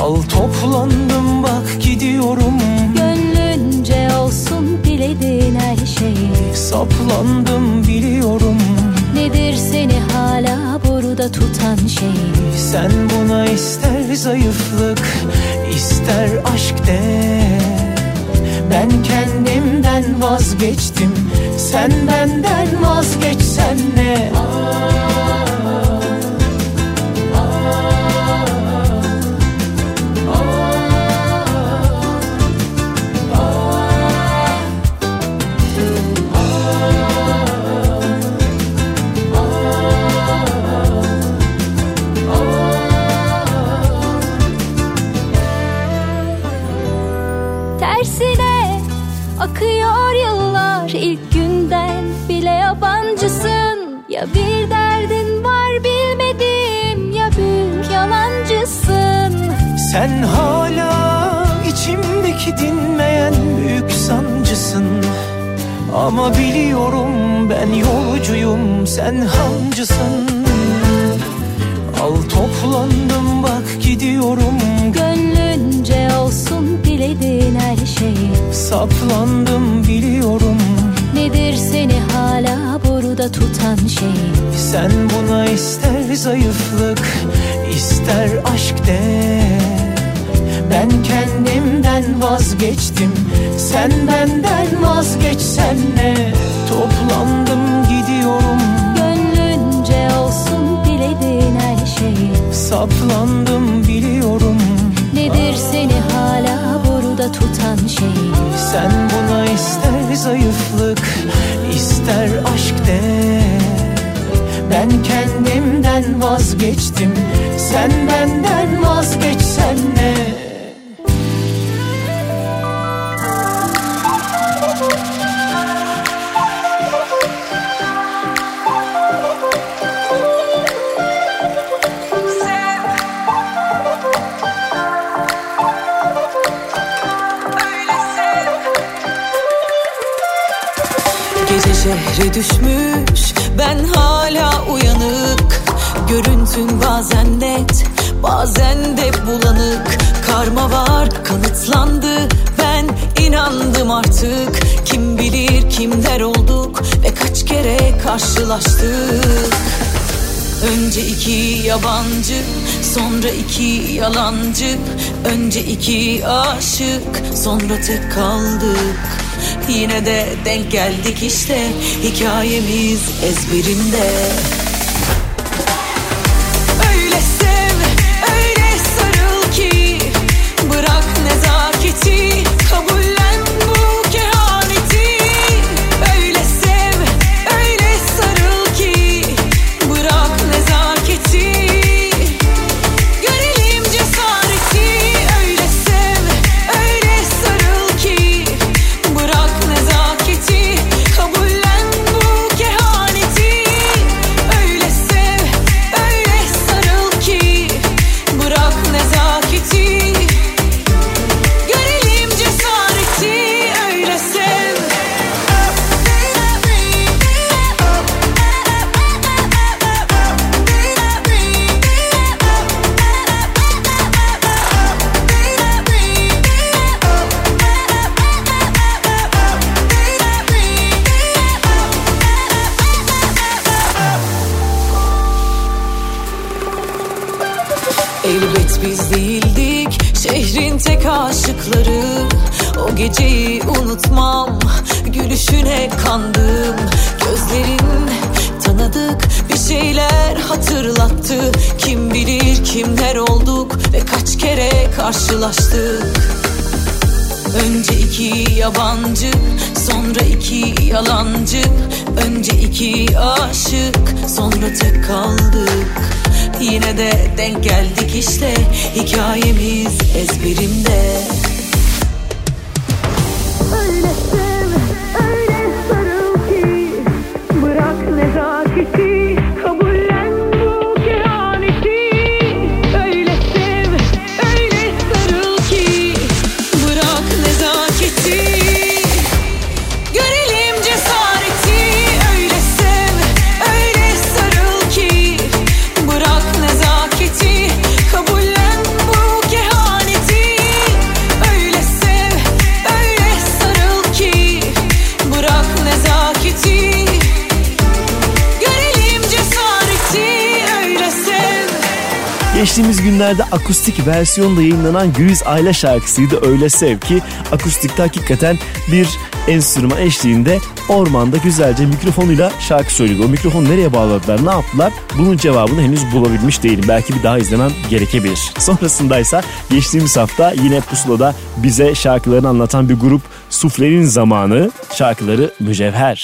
Al toplandım bak gidiyorum.
Gönlünce olsun dilediğin her şey
Saplandım biliyorum.
Nedir seni hala burada tutan şey?
Sen buna ister zayıflık ister aşk de. Ben kendimden vazgeçtim Sen benden vazgeçsen ne?
Tersine
sancısın Ama biliyorum ben yolcuyum sen hancısın. Al toplandım bak gidiyorum.
Gönlünce olsun dilediğin her şey.
Saplandım biliyorum.
Nedir seni hala burada tutan şey?
Sen buna ister zayıflık ister aşk de Ben kendimden vazgeçtim. Sen benden vazgeçsen ne? Toplandım gidiyorum.
Gönlünce olsun dilediğin her şey.
Saplandım biliyorum.
Nedir seni hala burada tutan şey?
Sen buna ister zayıflık ister aşk de. Ben kendimden vazgeçtim. Sen benden vazgeçsen ne
şehre düşmüş. Ben hala uyanık. Görüntün bazen net bazen de bulanık. Karma var kanıtlandı. Ben inandım artık. Kim bilir kimler olduk ve kaç kere karşılaştık. Önce iki yabancı sonra iki yalancı. Önce iki aşık sonra tek kaldık Yine de denk geldik işte. Hikayemiz ezberimde
akustik versiyonda yayınlanan Güliz Ayla şarkısıydı Öyle Sev ki akustikte hakikaten bir enstrüman eşliğinde ormanda güzelce mikrofonuyla şarkı söylüyordu. O mikrofonu nereye bağladılar, ne yaptılar? Bunun cevabını henüz bulabilmiş değilim. Belki bir daha izlemem gerekebilir. <laughs> Sonrasındaysa geçtiğimiz hafta yine Pusula'da bize şarkılarını anlatan bir grup Suflerin Zamanı şarkıları Mücevher.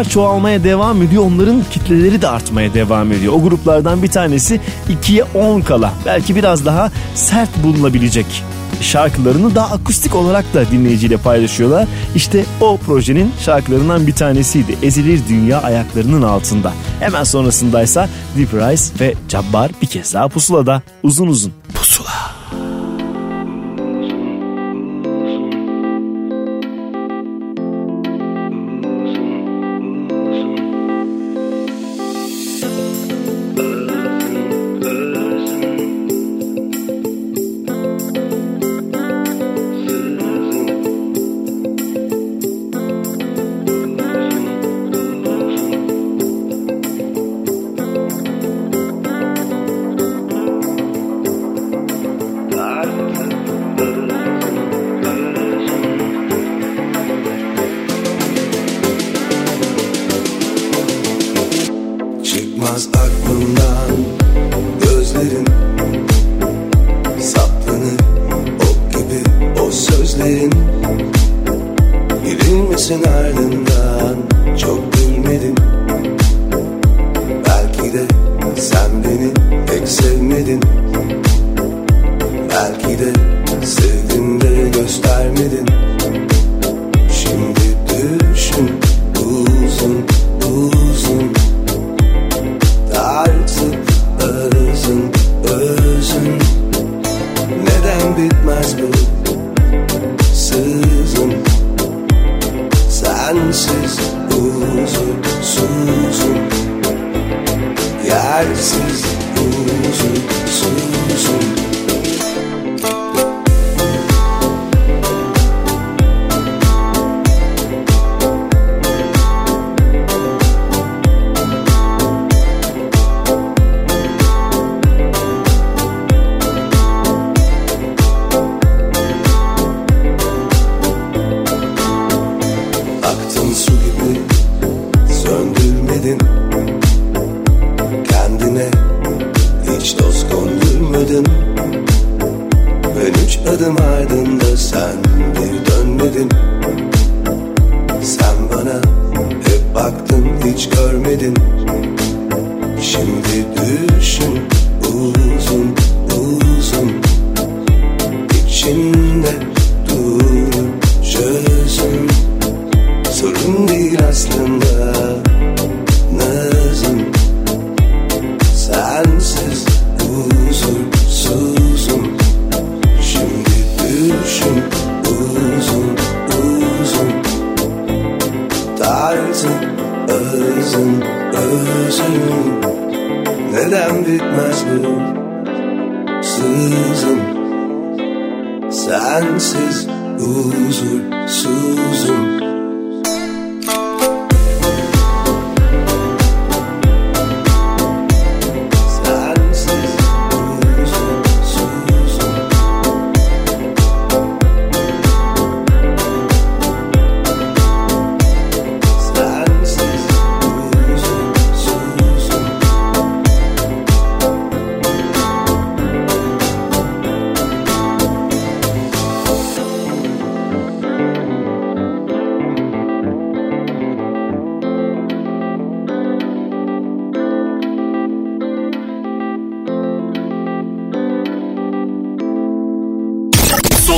gruplar çoğalmaya devam ediyor. Onların kitleleri de artmaya devam ediyor. O gruplardan bir tanesi 2'ye 10 kala. Belki biraz daha sert bulunabilecek şarkılarını daha akustik olarak da dinleyiciyle paylaşıyorlar. İşte o projenin şarkılarından bir tanesiydi. Ezilir Dünya Ayaklarının Altında. Hemen sonrasındaysa Deep Rice ve Cabbar bir kez daha pusulada uzun uzun.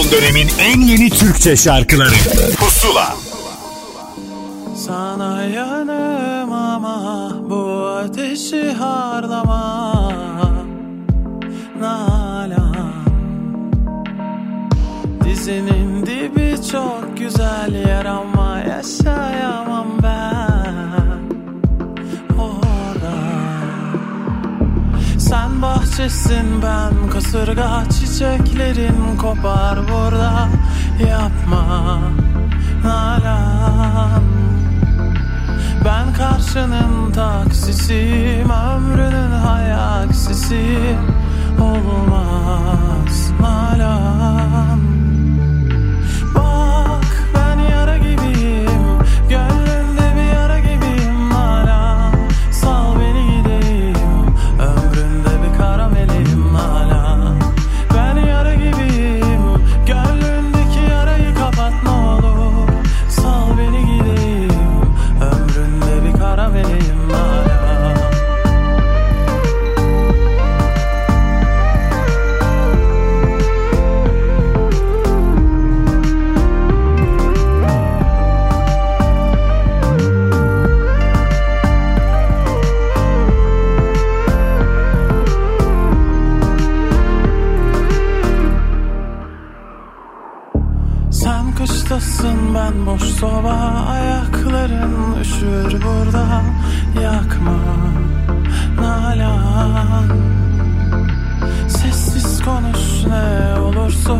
Son dönemin en yeni Türkçe şarkıları. Pusula.
Sana yanım ama bu ateşi harlama. Nalan. Dizinin dibi çok güzel yer ama yaşayamam Bahçesin ben kasırga çiçeklerin kopar burada. Yapma Nalan. Ben karşının taksisiyim Ömrünün hayaksisiyim. Olmaz Nalan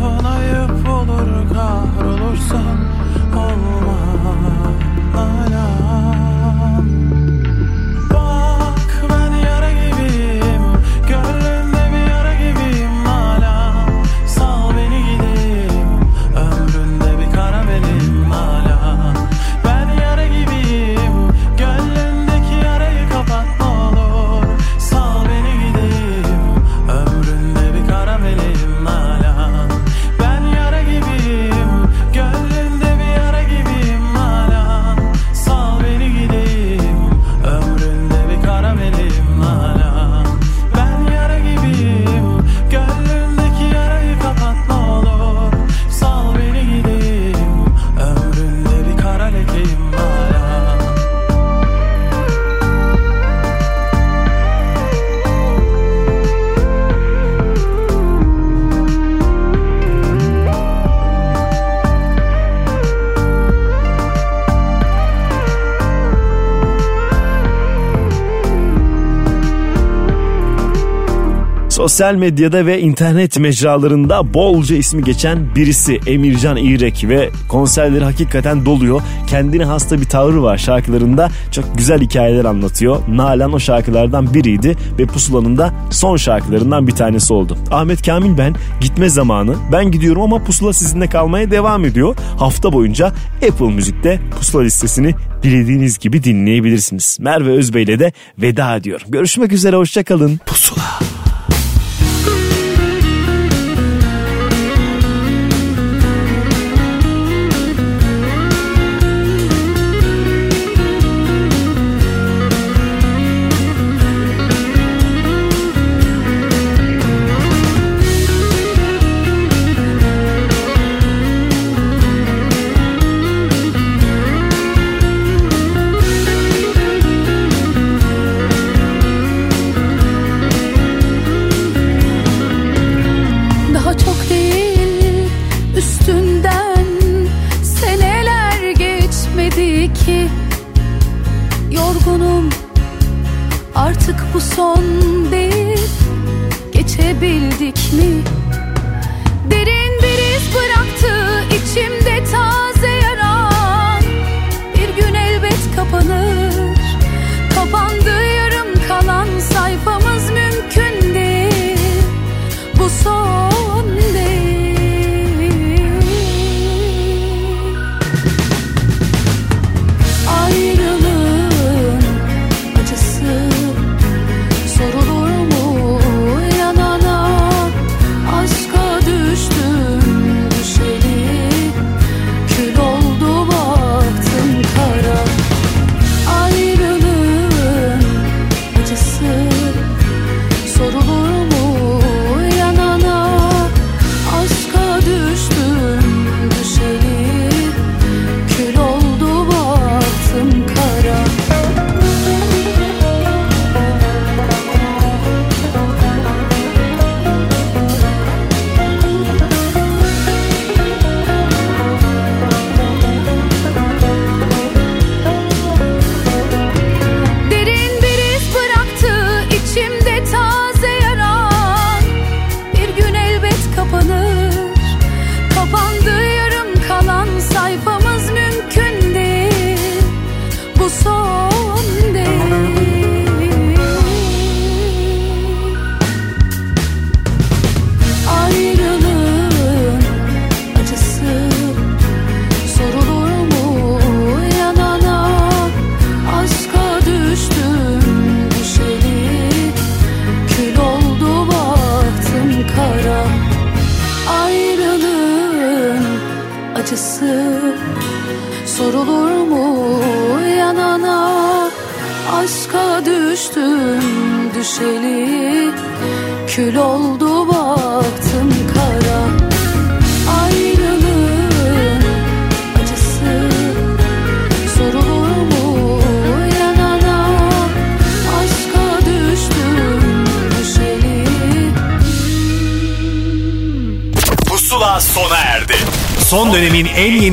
soul
Sosyal medyada ve internet mecralarında bolca ismi geçen birisi Emircan İrek ve konserleri hakikaten doluyor. Kendine hasta bir tavrı var şarkılarında. Çok güzel hikayeler anlatıyor. Nalan o şarkılardan biriydi ve Pusula'nın da son şarkılarından bir tanesi oldu. Ahmet Kamil ben gitme zamanı. Ben gidiyorum ama Pusula sizinle kalmaya devam ediyor. Hafta boyunca Apple Müzik'te Pusula listesini dilediğiniz gibi dinleyebilirsiniz. Merve Özbey ile de veda ediyorum. Görüşmek üzere hoşçakalın. Pusula.